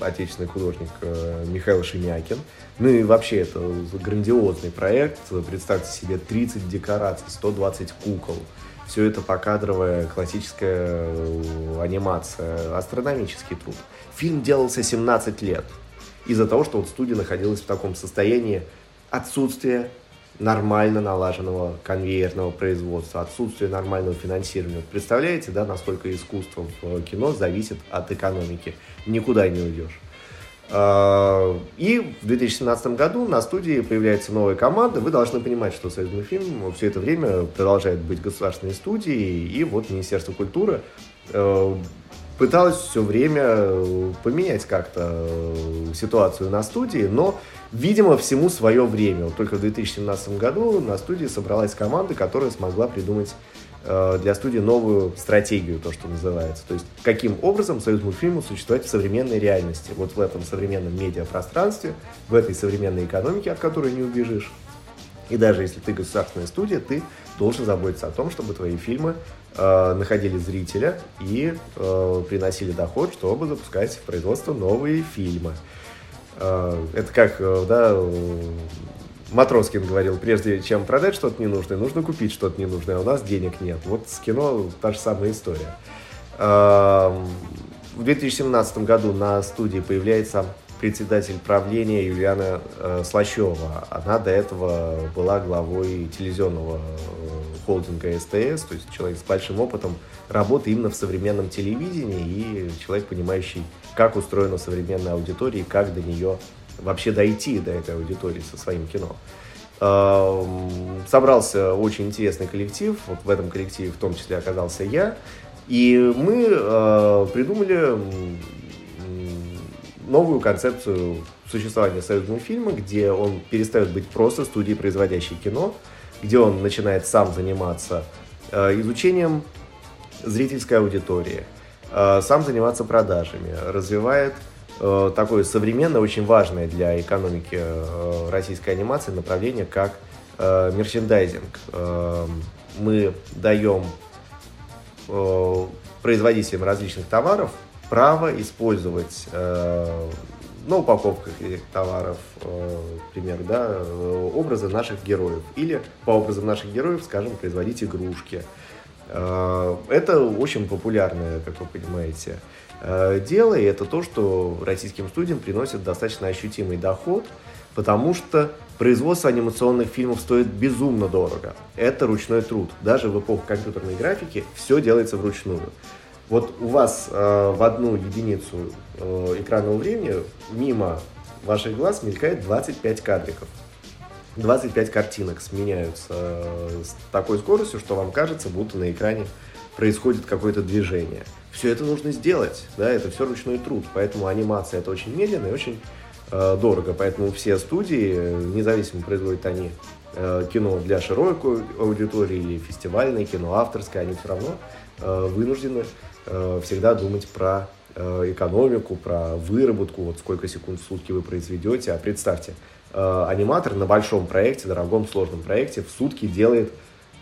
отечественный художник э, Михаил Шемякин. Ну и вообще это грандиозный проект. Представьте себе 30 декораций, 120 кукол. Все это покадровая классическая э, анимация, астрономический труд. Фильм делался 17 лет из-за того, что вот студия находилась в таком состоянии отсутствия нормально налаженного конвейерного производства, отсутствие нормального финансирования. Представляете, да, насколько искусство в кино зависит от экономики? Никуда не уйдешь. А, и в 2017 году на студии появляется новая команда. Вы должны понимать, что Союзный фильм все это время продолжает быть государственной студией. И вот Министерство культуры э, пыталось все время поменять как-то ситуацию на студии, но Видимо, всему свое время. Вот только в 2017 году на студии собралась команда, которая смогла придумать э, для студии новую стратегию, то, что называется. То есть, каким образом союз мультфильму существовать в современной реальности, вот в этом современном медиапространстве, в этой современной экономике, от которой не убежишь. И даже если ты государственная студия, ты должен заботиться о том, чтобы твои фильмы э, находили зрителя и э, приносили доход, чтобы запускать в производство новые фильмы. А, это как, э, да, Матроскин говорил, прежде чем продать что-то ненужное, нужно купить что-то ненужное, а у нас денег нет. Вот с кино та же самая история. А, в 2017 году на студии появляется председатель правления Юлиана э, Слащева. Она до этого была главой телевизионного э, холдинга СТС, то есть человек с большим опытом работы именно в современном телевидении и человек, понимающий, как устроена современная аудитория и как до нее вообще дойти до этой аудитории со своим кино. Эм, собрался очень интересный коллектив, вот в этом коллективе в том числе оказался я, и мы э, придумали новую концепцию существования союзного фильма, где он перестает быть просто студией, производящей кино, где он начинает сам заниматься э, изучением зрительской аудитории, э, сам заниматься продажами, развивает э, такое современное, очень важное для экономики российской анимации направление, как мерчендайзинг. Мы даем производителям различных товаров право использовать э, на упаковках товаров, э, пример, да, э, образы наших героев. Или по образам наших героев, скажем, производить игрушки. Э, это очень популярное, как вы понимаете, э, дело, и это то, что российским студиям приносит достаточно ощутимый доход, потому что производство анимационных фильмов стоит безумно дорого. Это ручной труд. Даже в эпоху компьютерной графики все делается вручную. Вот у вас э, в одну единицу э, экранного времени мимо ваших глаз мелькает 25 кадриков. 25 картинок сменяются э, с такой скоростью, что вам кажется, будто на экране происходит какое-то движение. Все это нужно сделать, да, это все ручной труд, поэтому анимация это очень медленно и очень э, дорого, поэтому все студии, независимо производят они э, кино для широкой аудитории или фестивальное кино, авторское, они все равно э, вынуждены всегда думать про э, экономику, про выработку, вот сколько секунд в сутки вы произведете. А представьте, э, аниматор на большом проекте, дорогом, сложном проекте в сутки делает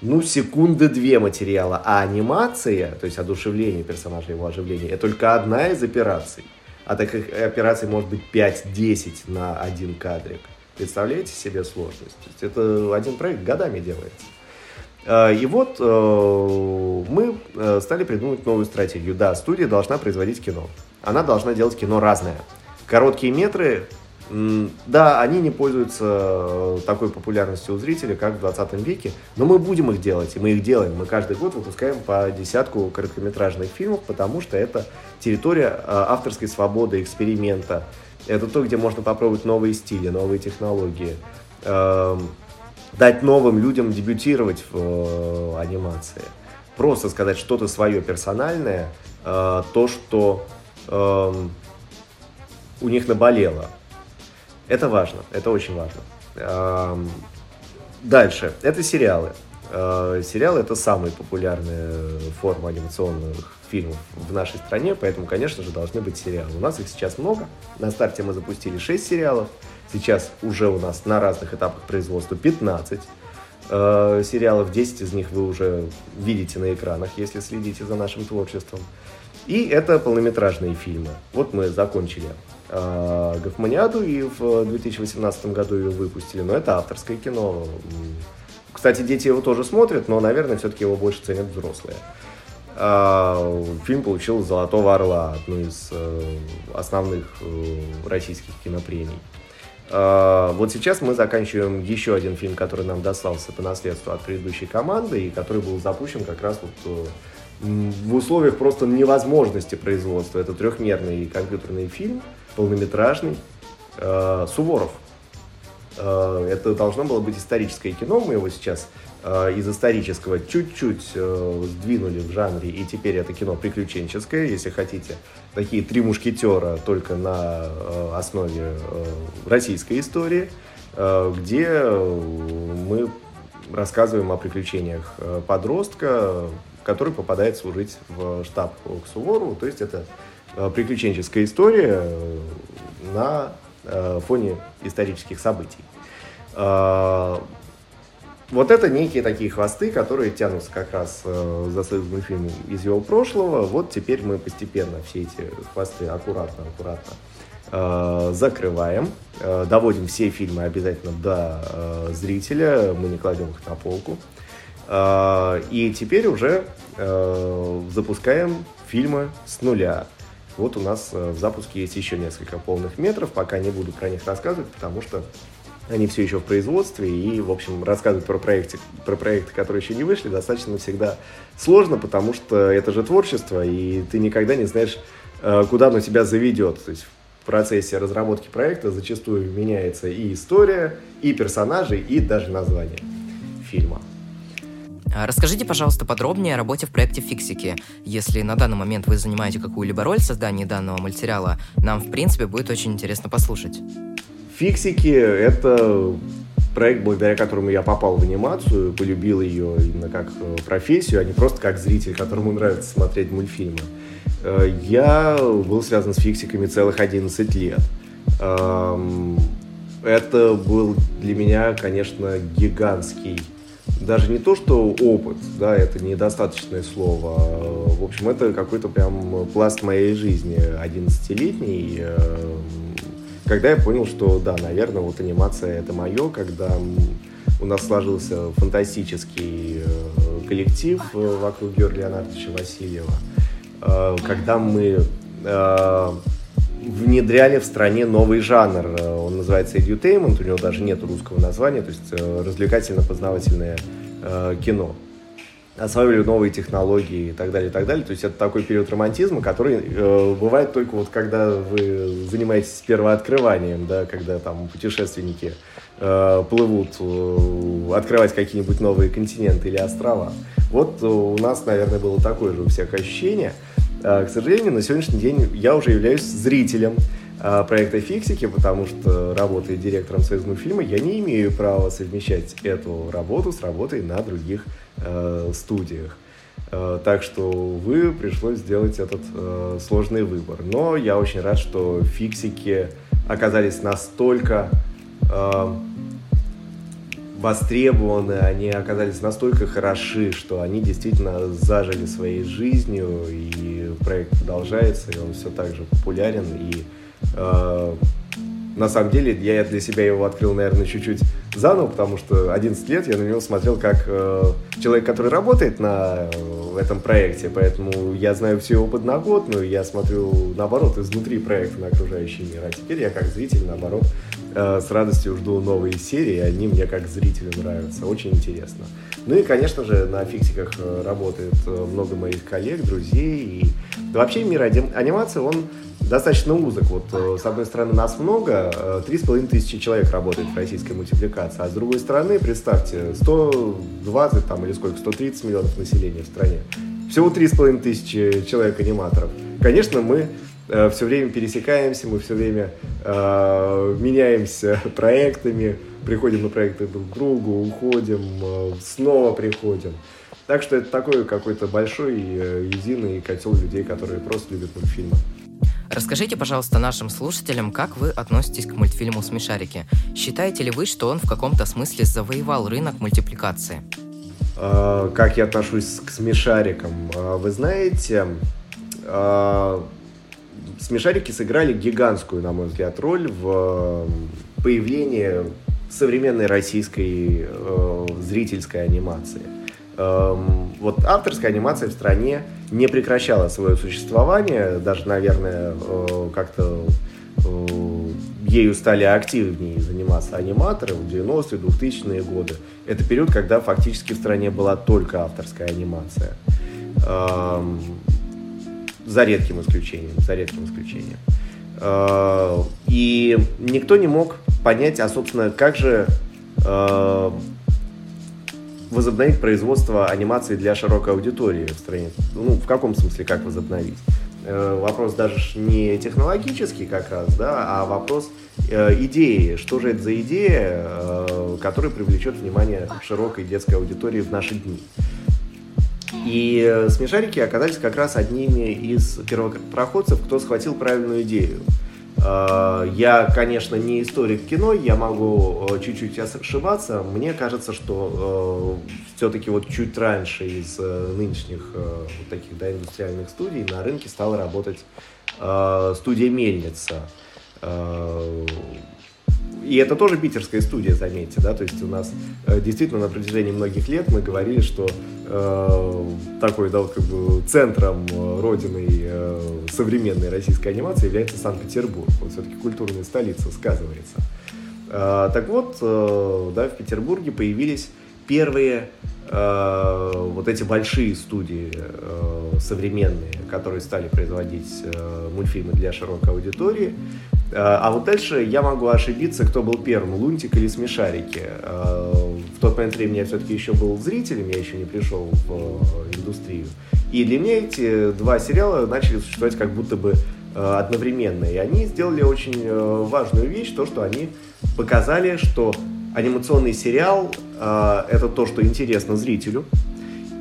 ну, секунды две материала, а анимация, то есть одушевление персонажа, его оживление, это только одна из операций. А таких операций может быть 5-10 на один кадрик. Представляете себе сложность? То есть это один проект годами делается. Э, и вот э, мы э, стали придумывать новую стратегию. Да, студия должна производить кино. Она должна делать кино разное. Короткие метры, да, они не пользуются такой популярностью у зрителя, как в 20 веке, но мы будем их делать, и мы их делаем. Мы каждый год выпускаем по десятку короткометражных фильмов, потому что это территория авторской свободы, эксперимента. Это то, где можно попробовать новые стили, новые технологии эм, дать новым людям дебютировать в э, анимации. Просто сказать что-то свое персональное, э, то, что э, у них наболело. Это важно, это очень важно. Э, дальше, это сериалы. Э, сериалы это самая популярная форма анимационных фильмов в нашей стране, поэтому, конечно же, должны быть сериалы. У нас их сейчас много. На старте мы запустили 6 сериалов. Сейчас уже у нас на разных этапах производства 15 э, сериалов. 10 из них вы уже видите на экранах, если следите за нашим творчеством. И это полнометражные фильмы. Вот мы закончили э, Гофманиаду и в 2018 году ее выпустили. Но это авторское кино. Кстати, дети его тоже смотрят, но, наверное, все-таки его больше ценят взрослые. Э, фильм получил «Золотого орла», одну из э, основных э, российских кинопремий. А, вот сейчас мы заканчиваем еще один фильм, который нам достался по наследству от предыдущей команды, и который был запущен как раз вот э, в условиях просто невозможности производства. Это трехмерный компьютерный фильм, полнометражный, э, Суворов. Э, это должно было быть историческое кино, мы его сейчас Э, из исторического чуть-чуть э, сдвинули в жанре, и теперь это кино приключенческое, если хотите. Такие три мушкетера только на основе российской истории, где мы рассказываем о приключениях подростка, который попадает служить в штаб к Суворову. То есть это приключенческая история на фоне исторических событий. Вот это некие такие хвосты, которые тянутся как раз э, за союзным фильмом из его прошлого. Вот теперь мы постепенно все эти хвосты аккуратно-аккуратно э, закрываем, э, доводим все фильмы обязательно до э, зрителя, мы не кладем их на полку. Э, и теперь уже э, запускаем фильмы с нуля. Вот у нас э, в запуске есть еще несколько полных метров, пока не буду про них рассказывать, потому что они все еще в производстве, и, в общем, рассказывать про проекты, про проекты, которые еще не вышли, достаточно всегда сложно, потому что это же творчество, и ты никогда не знаешь, э, куда оно тебя заведет. То есть процессе разработки проекта зачастую меняется и история, и персонажи, и даже название фильма. А расскажите, пожалуйста, подробнее о работе в проекте «Фиксики». Если на данный момент вы занимаете какую-либо роль в создании данного мультсериала, нам, в принципе, будет очень интересно послушать. «Фиксики» — это проект, благодаря которому я попал в анимацию, полюбил ее именно как э, профессию, а не просто как зритель, которому нравится смотреть мультфильмы. Э, я был связан с фиксиками целых 11 лет. Эм, это был для меня, конечно, гигантский даже не то, что опыт, да, это недостаточное слово. В общем, это какой-то прям пласт моей жизни 11-летний, э, когда я понял, что да, наверное, вот анимация это мое, когда у нас сложился фантастический э, коллектив э, вокруг Георгия Леонардовича Васильева, когда мы внедряли в стране новый жанр. Он называется edutainment, у него даже нет русского названия, то есть э, развлекательно-познавательное э, кино. Осваивали новые технологии и так далее, и так далее. То есть это такой период романтизма, который э, бывает только вот когда вы занимаетесь первооткрыванием, да, когда там путешественники э, плывут э, открывать какие-нибудь новые континенты или острова. Вот у нас, наверное, было такое же у всех ощущение – к сожалению, на сегодняшний день я уже являюсь зрителем а, проекта «Фиксики», потому что, работая директором Союзмультфильма, я не имею права совмещать эту работу с работой на других э, студиях. Э, так что, вы пришлось сделать этот э, сложный выбор. Но я очень рад, что «Фиксики» оказались настолько э, востребованы, они оказались настолько хороши, что они действительно зажили своей жизнью, и проект продолжается, и он все так же популярен, и э, на самом деле я для себя его открыл, наверное, чуть-чуть заново, потому что 11 лет я на него смотрел как э, человек, который работает на э, этом проекте, поэтому я знаю всю его подноготную, я смотрю, наоборот, изнутри проекта на окружающий мир, а теперь я как зритель, наоборот, с радостью жду новые серии, они мне как зрителю нравятся, очень интересно. Ну и, конечно же, на фиксиках э, работает э, много моих коллег, друзей, и вообще мир анимации, он достаточно узок. Вот, э, с одной стороны, нас много, э, три с половиной тысячи человек работает в российской мультипликации, а с другой стороны, представьте, 120 там, или сколько, 130 миллионов населения в стране. Всего три с половиной тысячи человек-аниматоров. Конечно, мы э, все время пересекаемся, мы все время э, меняемся <laughs> проектами, приходим на проекты друг к другу, уходим, э, снова приходим. Так что это такой какой-то большой э, единый котел людей, которые просто любят мультфильмы. Расскажите, пожалуйста, нашим слушателям, как вы относитесь к мультфильму «Смешарики». Считаете ли вы, что он в каком-то смысле завоевал рынок мультипликации? А, как я отношусь к смешарикам? Вы знаете, смешарики сыграли гигантскую, на мой взгляд, роль в появлении современной российской зрительской анимации. Вот авторская анимация в стране не прекращала свое существование, даже, наверное, э, как-то э, ею стали активнее заниматься аниматоры в 90-е, 2000-е годы. Это период, когда фактически в стране была только авторская анимация. За редким исключением, за редким исключением. Э, и никто не мог понять, а, собственно, как же возобновить производство анимации для широкой аудитории в стране. Ну, в каком смысле, как возобновить? Э, вопрос даже не технологический как раз, да, а вопрос э, идеи. Что же это за идея, э, которая привлечет внимание широкой детской аудитории в наши дни? И смешарики оказались как раз одними из первопроходцев, кто схватил правильную идею. Э, я, конечно, не историк кино, я могу э, чуть-чуть ошибаться. Мне кажется, что э, все-таки вот чуть раньше из э, нынешних э, вот таких да, индустриальных студий на рынке стала работать э, студия «Мельница». И это тоже питерская студия, заметьте, да, то есть у нас э, действительно на протяжении многих лет мы говорили, что э, такой, да, как бы центром э, родиной э, современной российской анимации является Санкт-Петербург. Вот все-таки культурная столица сказывается. Э, так вот, э, да, в Петербурге появились первые э, вот эти большие студии э, современные, которые стали производить э, мультфильмы для широкой аудитории. А вот дальше я могу ошибиться, кто был первым, Лунтик или Смешарики. В тот момент времени я все-таки еще был зрителем, я еще не пришел в индустрию. И для меня эти два сериала начали существовать как будто бы одновременно. И они сделали очень важную вещь, то, что они показали, что анимационный сериал э, это то, что интересно зрителю,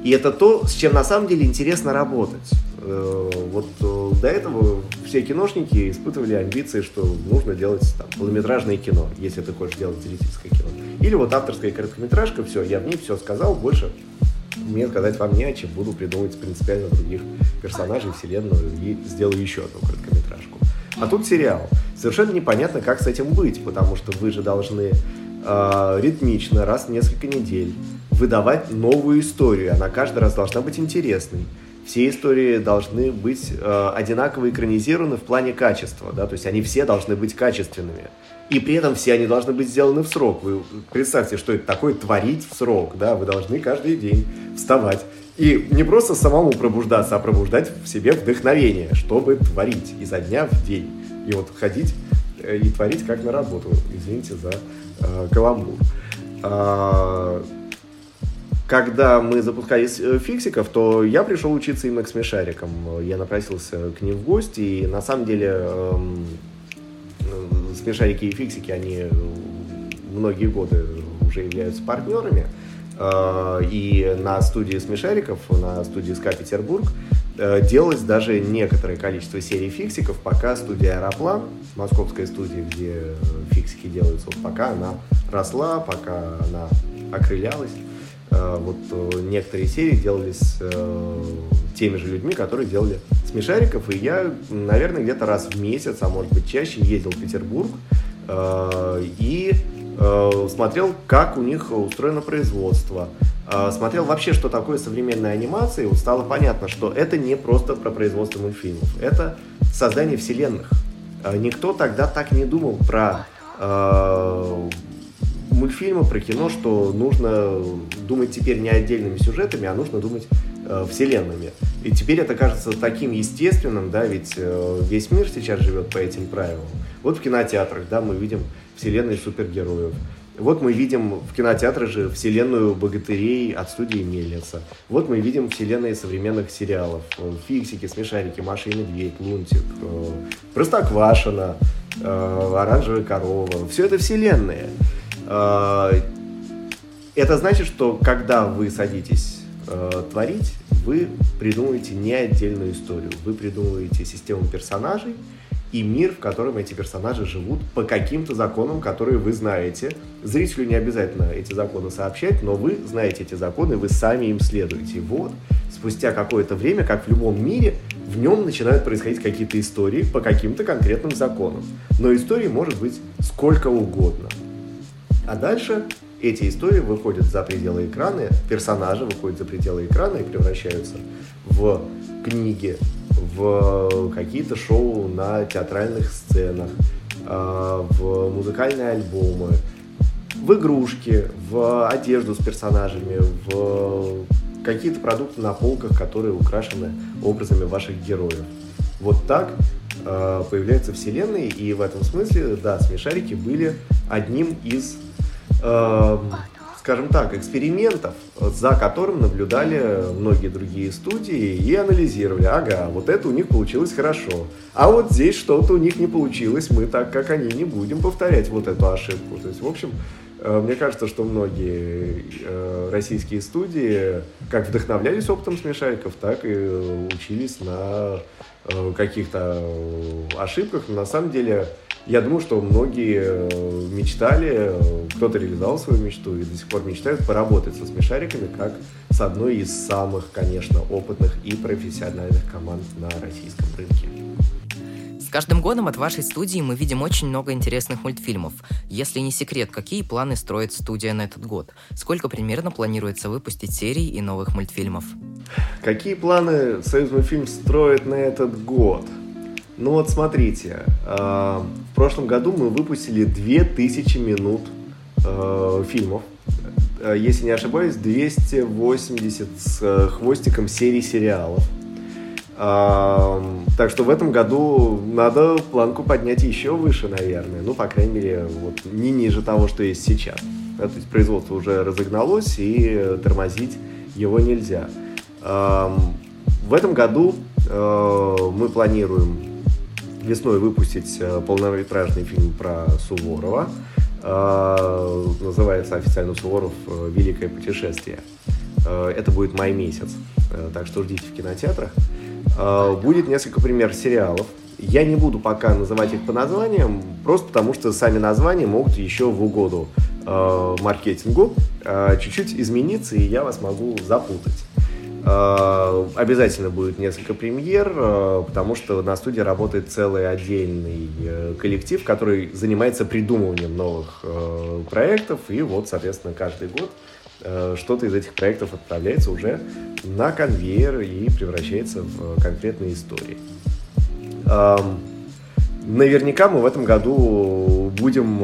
и это то, с чем на самом деле интересно работать. Э, вот э, до этого все киношники испытывали амбиции, что нужно делать там, полнометражное кино, если ты хочешь делать зрительское кино. Или вот авторская короткометражка, все, я в ней все сказал, больше мне сказать вам не о чем, буду придумывать принципиально других персонажей, вселенную и сделаю еще одну короткометражку. А тут сериал. Совершенно непонятно, как с этим быть, потому что вы же должны э, ритмично, раз в несколько недель, выдавать новую историю. Она каждый раз должна быть интересной. Все истории должны быть э, одинаково экранизированы в плане качества, да, то есть они все должны быть качественными. И при этом все они должны быть сделаны в срок. Вы представьте, что это такое творить в срок, да, вы должны каждый день вставать. И не просто самому пробуждаться, а пробуждать в себе вдохновение, чтобы творить изо дня в день. И вот ходить э, и творить как на работу. Извините за э, каламбур. Когда мы запускали э, фиксиков, то я пришел учиться к смешарикам. Я напросился к ним в гости, и на самом деле эм, э, смешарики и фиксики, они многие годы уже являются партнерами. Э, и на студии смешариков, на студии СКА Петербург, Э, делалось даже некоторое количество серий фиксиков, пока студия Аэроплан, московская студия, где э, фиксики делаются, вот пока она росла, пока она окрылялась, э, вот некоторые серии делались теми же людьми, которые делали смешариков, и я, наверное, где-то раз в месяц, а может быть чаще, ездил в Петербург и смотрел, как у них устроено производство, смотрел вообще, что такое современная анимация, и стало понятно, что это не просто про производство мультфильмов, это создание вселенных. Никто тогда так не думал про э, мультфильмы, про кино, что нужно думать теперь не отдельными сюжетами, а нужно думать э, вселенными. И теперь это кажется таким естественным, да, ведь э, весь мир сейчас живет по этим правилам. Вот в кинотеатрах, да, мы видим вселенные супергероев. Вот мы видим в кинотеатрах же вселенную богатырей от студии Мельница. Вот мы видим вселенные современных сериалов. Фиксики, Смешарики, Маша и Медведь, Лунтик, э, Простоквашина, э, Оранжевая корова. Все это вселенные. Э, это значит, что когда вы садитесь творить, вы придумываете не отдельную историю. Вы придумываете систему персонажей, и мир, в котором эти персонажи живут по каким-то законам, которые вы знаете. Зрителю не обязательно эти законы сообщать, но вы знаете эти законы, вы сами им следуете. Вот, спустя какое-то время, как в любом мире, в нем начинают происходить какие-то истории по каким-то конкретным законам. Но истории может быть сколько угодно. А дальше эти истории выходят за пределы экрана, персонажи выходят за пределы экрана и превращаются в книги, в какие-то шоу на театральных сценах, а, в музыкальные альбомы, в игрушки, в одежду с персонажами, в какие-то продукты на полках, которые украшены образами ваших героев. Вот так э, появляются вселенные, и в этом смысле, да, смешарики были одним из э, скажем так, экспериментов, за которым наблюдали многие другие студии и анализировали, ага, вот это у них получилось хорошо, а вот здесь что-то у них не получилось, мы так, как они, не будем повторять вот эту ошибку. То есть, в общем, э, мне кажется, что многие э, российские студии как вдохновлялись опытом смешариков, так и учились на э, каких-то ошибках. Но на самом деле я думаю, что многие э, мечтали, кто-то реализовал свою мечту и до сих пор мечтают поработать со смешариками как с одной из самых, конечно, опытных и профессиональных команд на российском рынке. С каждым годом от вашей студии мы видим очень много интересных мультфильмов. Если не секрет, какие планы строит студия на этот год? Сколько примерно планируется выпустить серий и новых мультфильмов? Какие планы Союз мультфильм строит на этот год? Ну вот смотрите, э, в прошлом году мы выпустили 2000 минут э, фильмов. Э, если не ошибаюсь, 280 с хвостиком серий сериалов. Так что в этом году надо планку поднять еще выше, наверное. Ну, по крайней мере, вот не ниже того, что есть сейчас. Да, то есть производство уже разогналось, и тормозить его нельзя. В этом году мы планируем весной выпустить э, полнометражный фильм про Суворова. Э, называется официально Суворов «Великое путешествие». Это будет май месяц, так что ждите в кинотетрах. Будет несколько примеров сериалов. Я не буду пока называть их по названиям, просто потому что сами названия могут еще в угоду маркетингу чуть-чуть измениться, и я вас могу запутать. Э, обязательно будет несколько премьер, э, потому что на студии работает целый отдельный э, коллектив, который занимается придумыванием новых проектов. И вот, соответственно, каждый год что-то из этих проектов отправляется уже на конвейер и превращается в конкретные истории. Эм, наверняка мы в этом году будем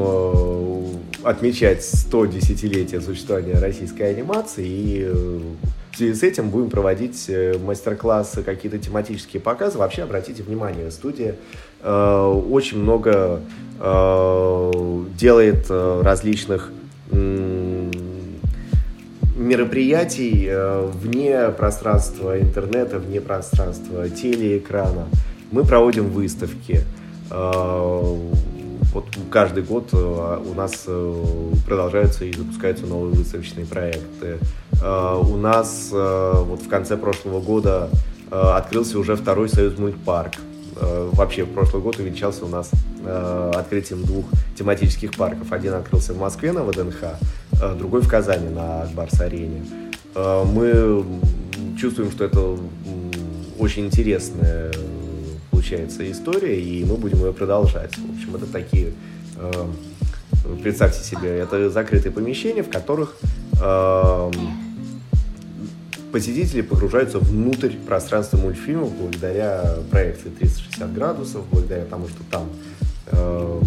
отмечать 100 десятилетия существования российской анимации и с этим будем проводить э, мастер-классы, какие-то тематические показы. Вообще, обратите внимание, студия э, очень много э, делает э, различных э, мероприятий э, вне пространства интернета, вне пространства телеэкрана. Мы проводим выставки. Э, вот каждый год э, у нас э, продолжаются и запускаются новые выставочные проекты. Э, у нас вот в конце прошлого года открылся уже второй Союз мультпарк. Вообще, в прошлый год увенчался у нас открытием двух тематических парков. Один открылся в Москве на ВДНХ, другой в Казани на Акбарс-арене. Мы чувствуем, что это очень интересная получается история, и мы будем ее продолжать. В общем, это такие, э, представьте себе, это закрытые помещения, в которых э, посетители погружаются внутрь пространства мультфильма благодаря проекции 360 градусов, благодаря тому, что там э,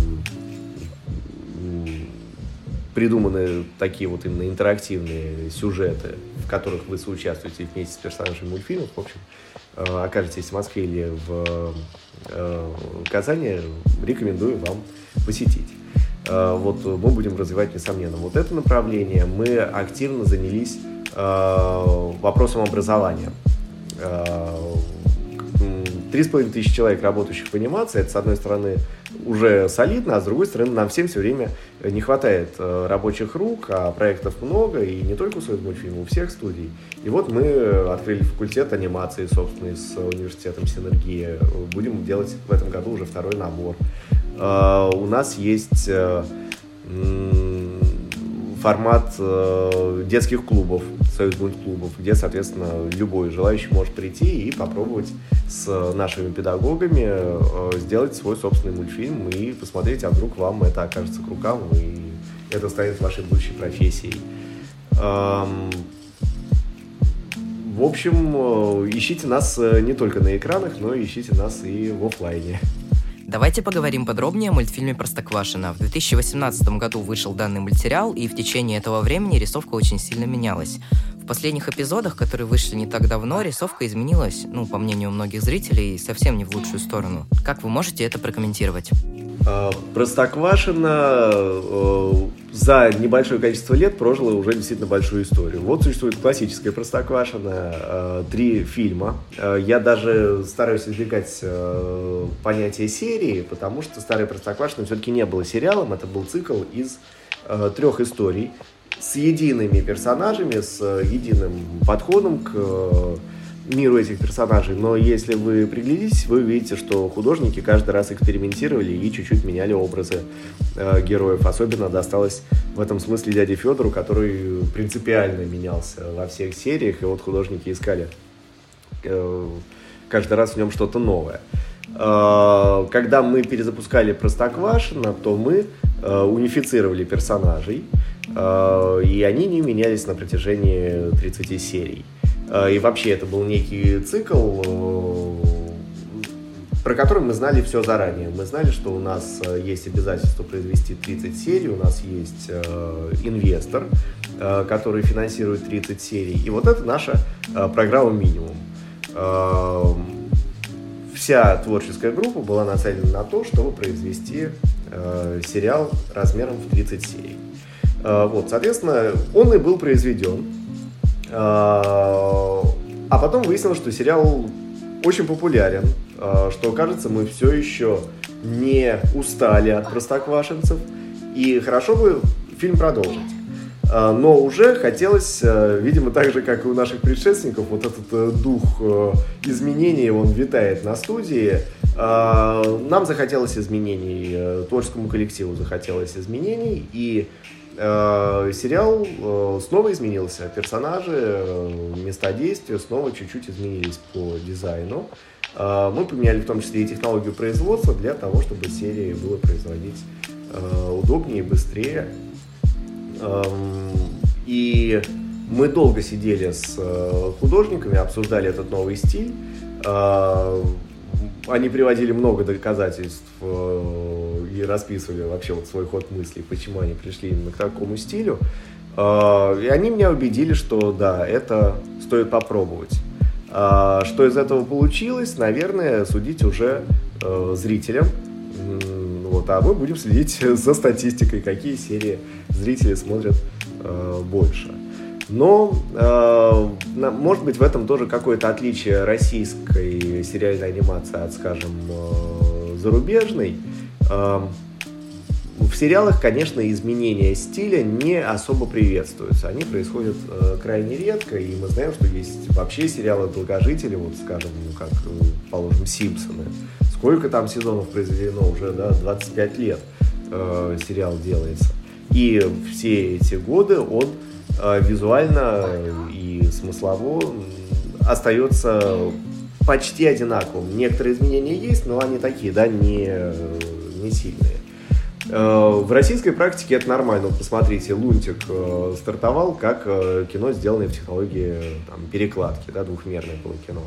придуманы такие вот именно интерактивные сюжеты, в которых вы соучаствуете вместе с персонажами мультфильмов. В общем, Э, окажетесь в Москве или в э, Казани, рекомендую вам посетить. Э, вот мы будем развивать, несомненно, вот это направление. Мы активно занялись вопросом образования. Три с половиной тысячи человек, работающих в анимации, это, с одной стороны, уже солидно, а с другой стороны, нам всем все время не хватает э, рабочих рук, а проектов много, и не только у Союзмультфильма, у всех студий. И вот мы открыли факультет анимации, собственно, с университетом Синергия. Будем делать в этом году уже второй набор. Э, у нас есть э, формат детских клубов, союз клубов, где, соответственно, любой желающий может прийти и попробовать с нашими педагогами э, сделать свой собственный мультфильм и посмотреть, а вдруг вам это окажется к рукам, и это станет вашей будущей профессией. В общем, э, ищите нас э, не только на экранах, но ищите нас и в офлайне. Давайте поговорим подробнее о мультфильме «Простоквашино». В 2018 году вышел данный мультсериал, и в течение этого времени рисовка очень сильно менялась. В последних эпизодах, которые вышли не так давно, рисовка изменилась, ну, по мнению многих зрителей, совсем не в лучшую сторону. Как вы можете это прокомментировать? А, Простоквашино э, за небольшое количество лет прожила уже действительно большую историю. Вот существует классическая Простоквашино, э, три фильма. Э, я даже стараюсь избегать понятия серии, потому что старый Простоквашино все-таки не было сериалом, это был цикл из трех историй с едиными персонажами, с э, единым подходом к э, миру этих персонажей, но если вы приглядитесь, вы увидите, что художники каждый раз экспериментировали и чуть-чуть меняли образы э, героев. Особенно досталось в этом смысле дяде Федору, который принципиально менялся во всех сериях, и вот художники искали э, каждый раз в нем что-то новое. Э, когда мы перезапускали Простоквашино, то мы э, унифицировали персонажей, и они не менялись на протяжении 30 серий. Э, и вообще это был некий цикл, э, про который мы знали все заранее. Мы знали, что у нас есть обязательство произвести 30 серий, у нас есть инвестор, который финансирует 30 серий. И вот это наша программа минимум. вся творческая группа была нацелена на то, чтобы произвести э, сериал размером в 30 серий. Э, вот, соответственно, он и был произведен. Э, а потом выяснилось, что сериал очень популярен, э, что, кажется, мы все еще не устали от простоквашинцев, и хорошо бы фильм продолжить. А, но уже хотелось, э, видимо, так же, как и у наших предшественников, вот этот э, дух э, изменений, он витает на студии. А, нам захотелось изменений, творческому коллективу захотелось изменений, и сериал снова изменился. Персонажи, места действия снова чуть-чуть изменились по дизайну. Мы поменяли в том числе и технологию производства для того, чтобы серии было производить удобнее быстрее. И мы долго сидели с э, художниками, обсуждали этот новый стиль. Они приводили много доказательств э, и расписывали вообще вот свой ход мыслей, почему они пришли именно к такому стилю. А, и они меня убедили, что да, это стоит попробовать. А, что из этого получилось, наверное, судить уже э, зрителям. Вот, а мы будем следить <laughs> за статистикой, какие серии зрители смотрят э, больше. Но, э, может быть, в этом тоже какое-то отличие российской сериальной анимации от, скажем, зарубежной. Э, в сериалах, конечно, изменения стиля не особо приветствуются. Они происходят э, крайне редко, и мы знаем, что есть вообще сериалы долгожители, вот, скажем, ну, как, э, положим, «Симпсоны», сколько там сезонов произведено, уже да, 25 лет э, сериал делается. И все эти годы он э, визуально и смыслово остается почти одинаковым. Некоторые изменения есть, но они такие, да, не, не сильные. Э, в российской практике это нормально. Посмотрите, Лунтик э, стартовал как э, кино, сделанное в технологии там, перекладки, да, двухмерное было кино.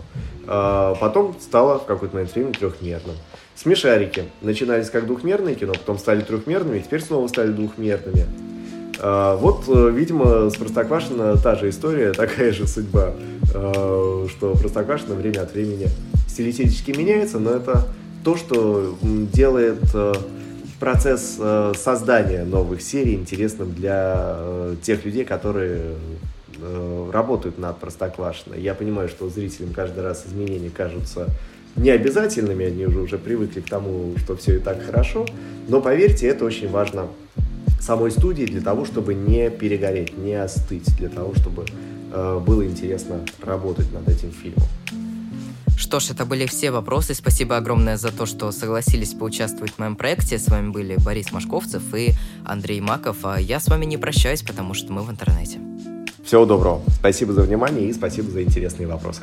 Потом стало в какой-то момент времени трехмерным. Смешарики начинались как двухмерное кино, потом стали трехмерными, теперь снова стали двухмерными. Вот, видимо, с Простоквашино та же история, такая же судьба, что Простоквашино время от времени стилистически меняется, но это то, что делает процесс э, создания новых серий интересным для э, тех людей, которые э, работают над Простоквашино. Я понимаю, что зрителям каждый раз изменения кажутся необязательными, они уже, уже привыкли к тому, что все и так хорошо, но поверьте, это очень важно самой студии для того, чтобы не перегореть, не остыть, для того, чтобы э, было интересно работать над этим фильмом. Что ж, это были все вопросы. Спасибо огромное за то, что согласились поучаствовать в моем проекте. С вами были Борис Машковцев и Андрей Маков. А я с вами не прощаюсь, потому что мы в интернете. Всего доброго. Спасибо за внимание и спасибо за интересные вопросы.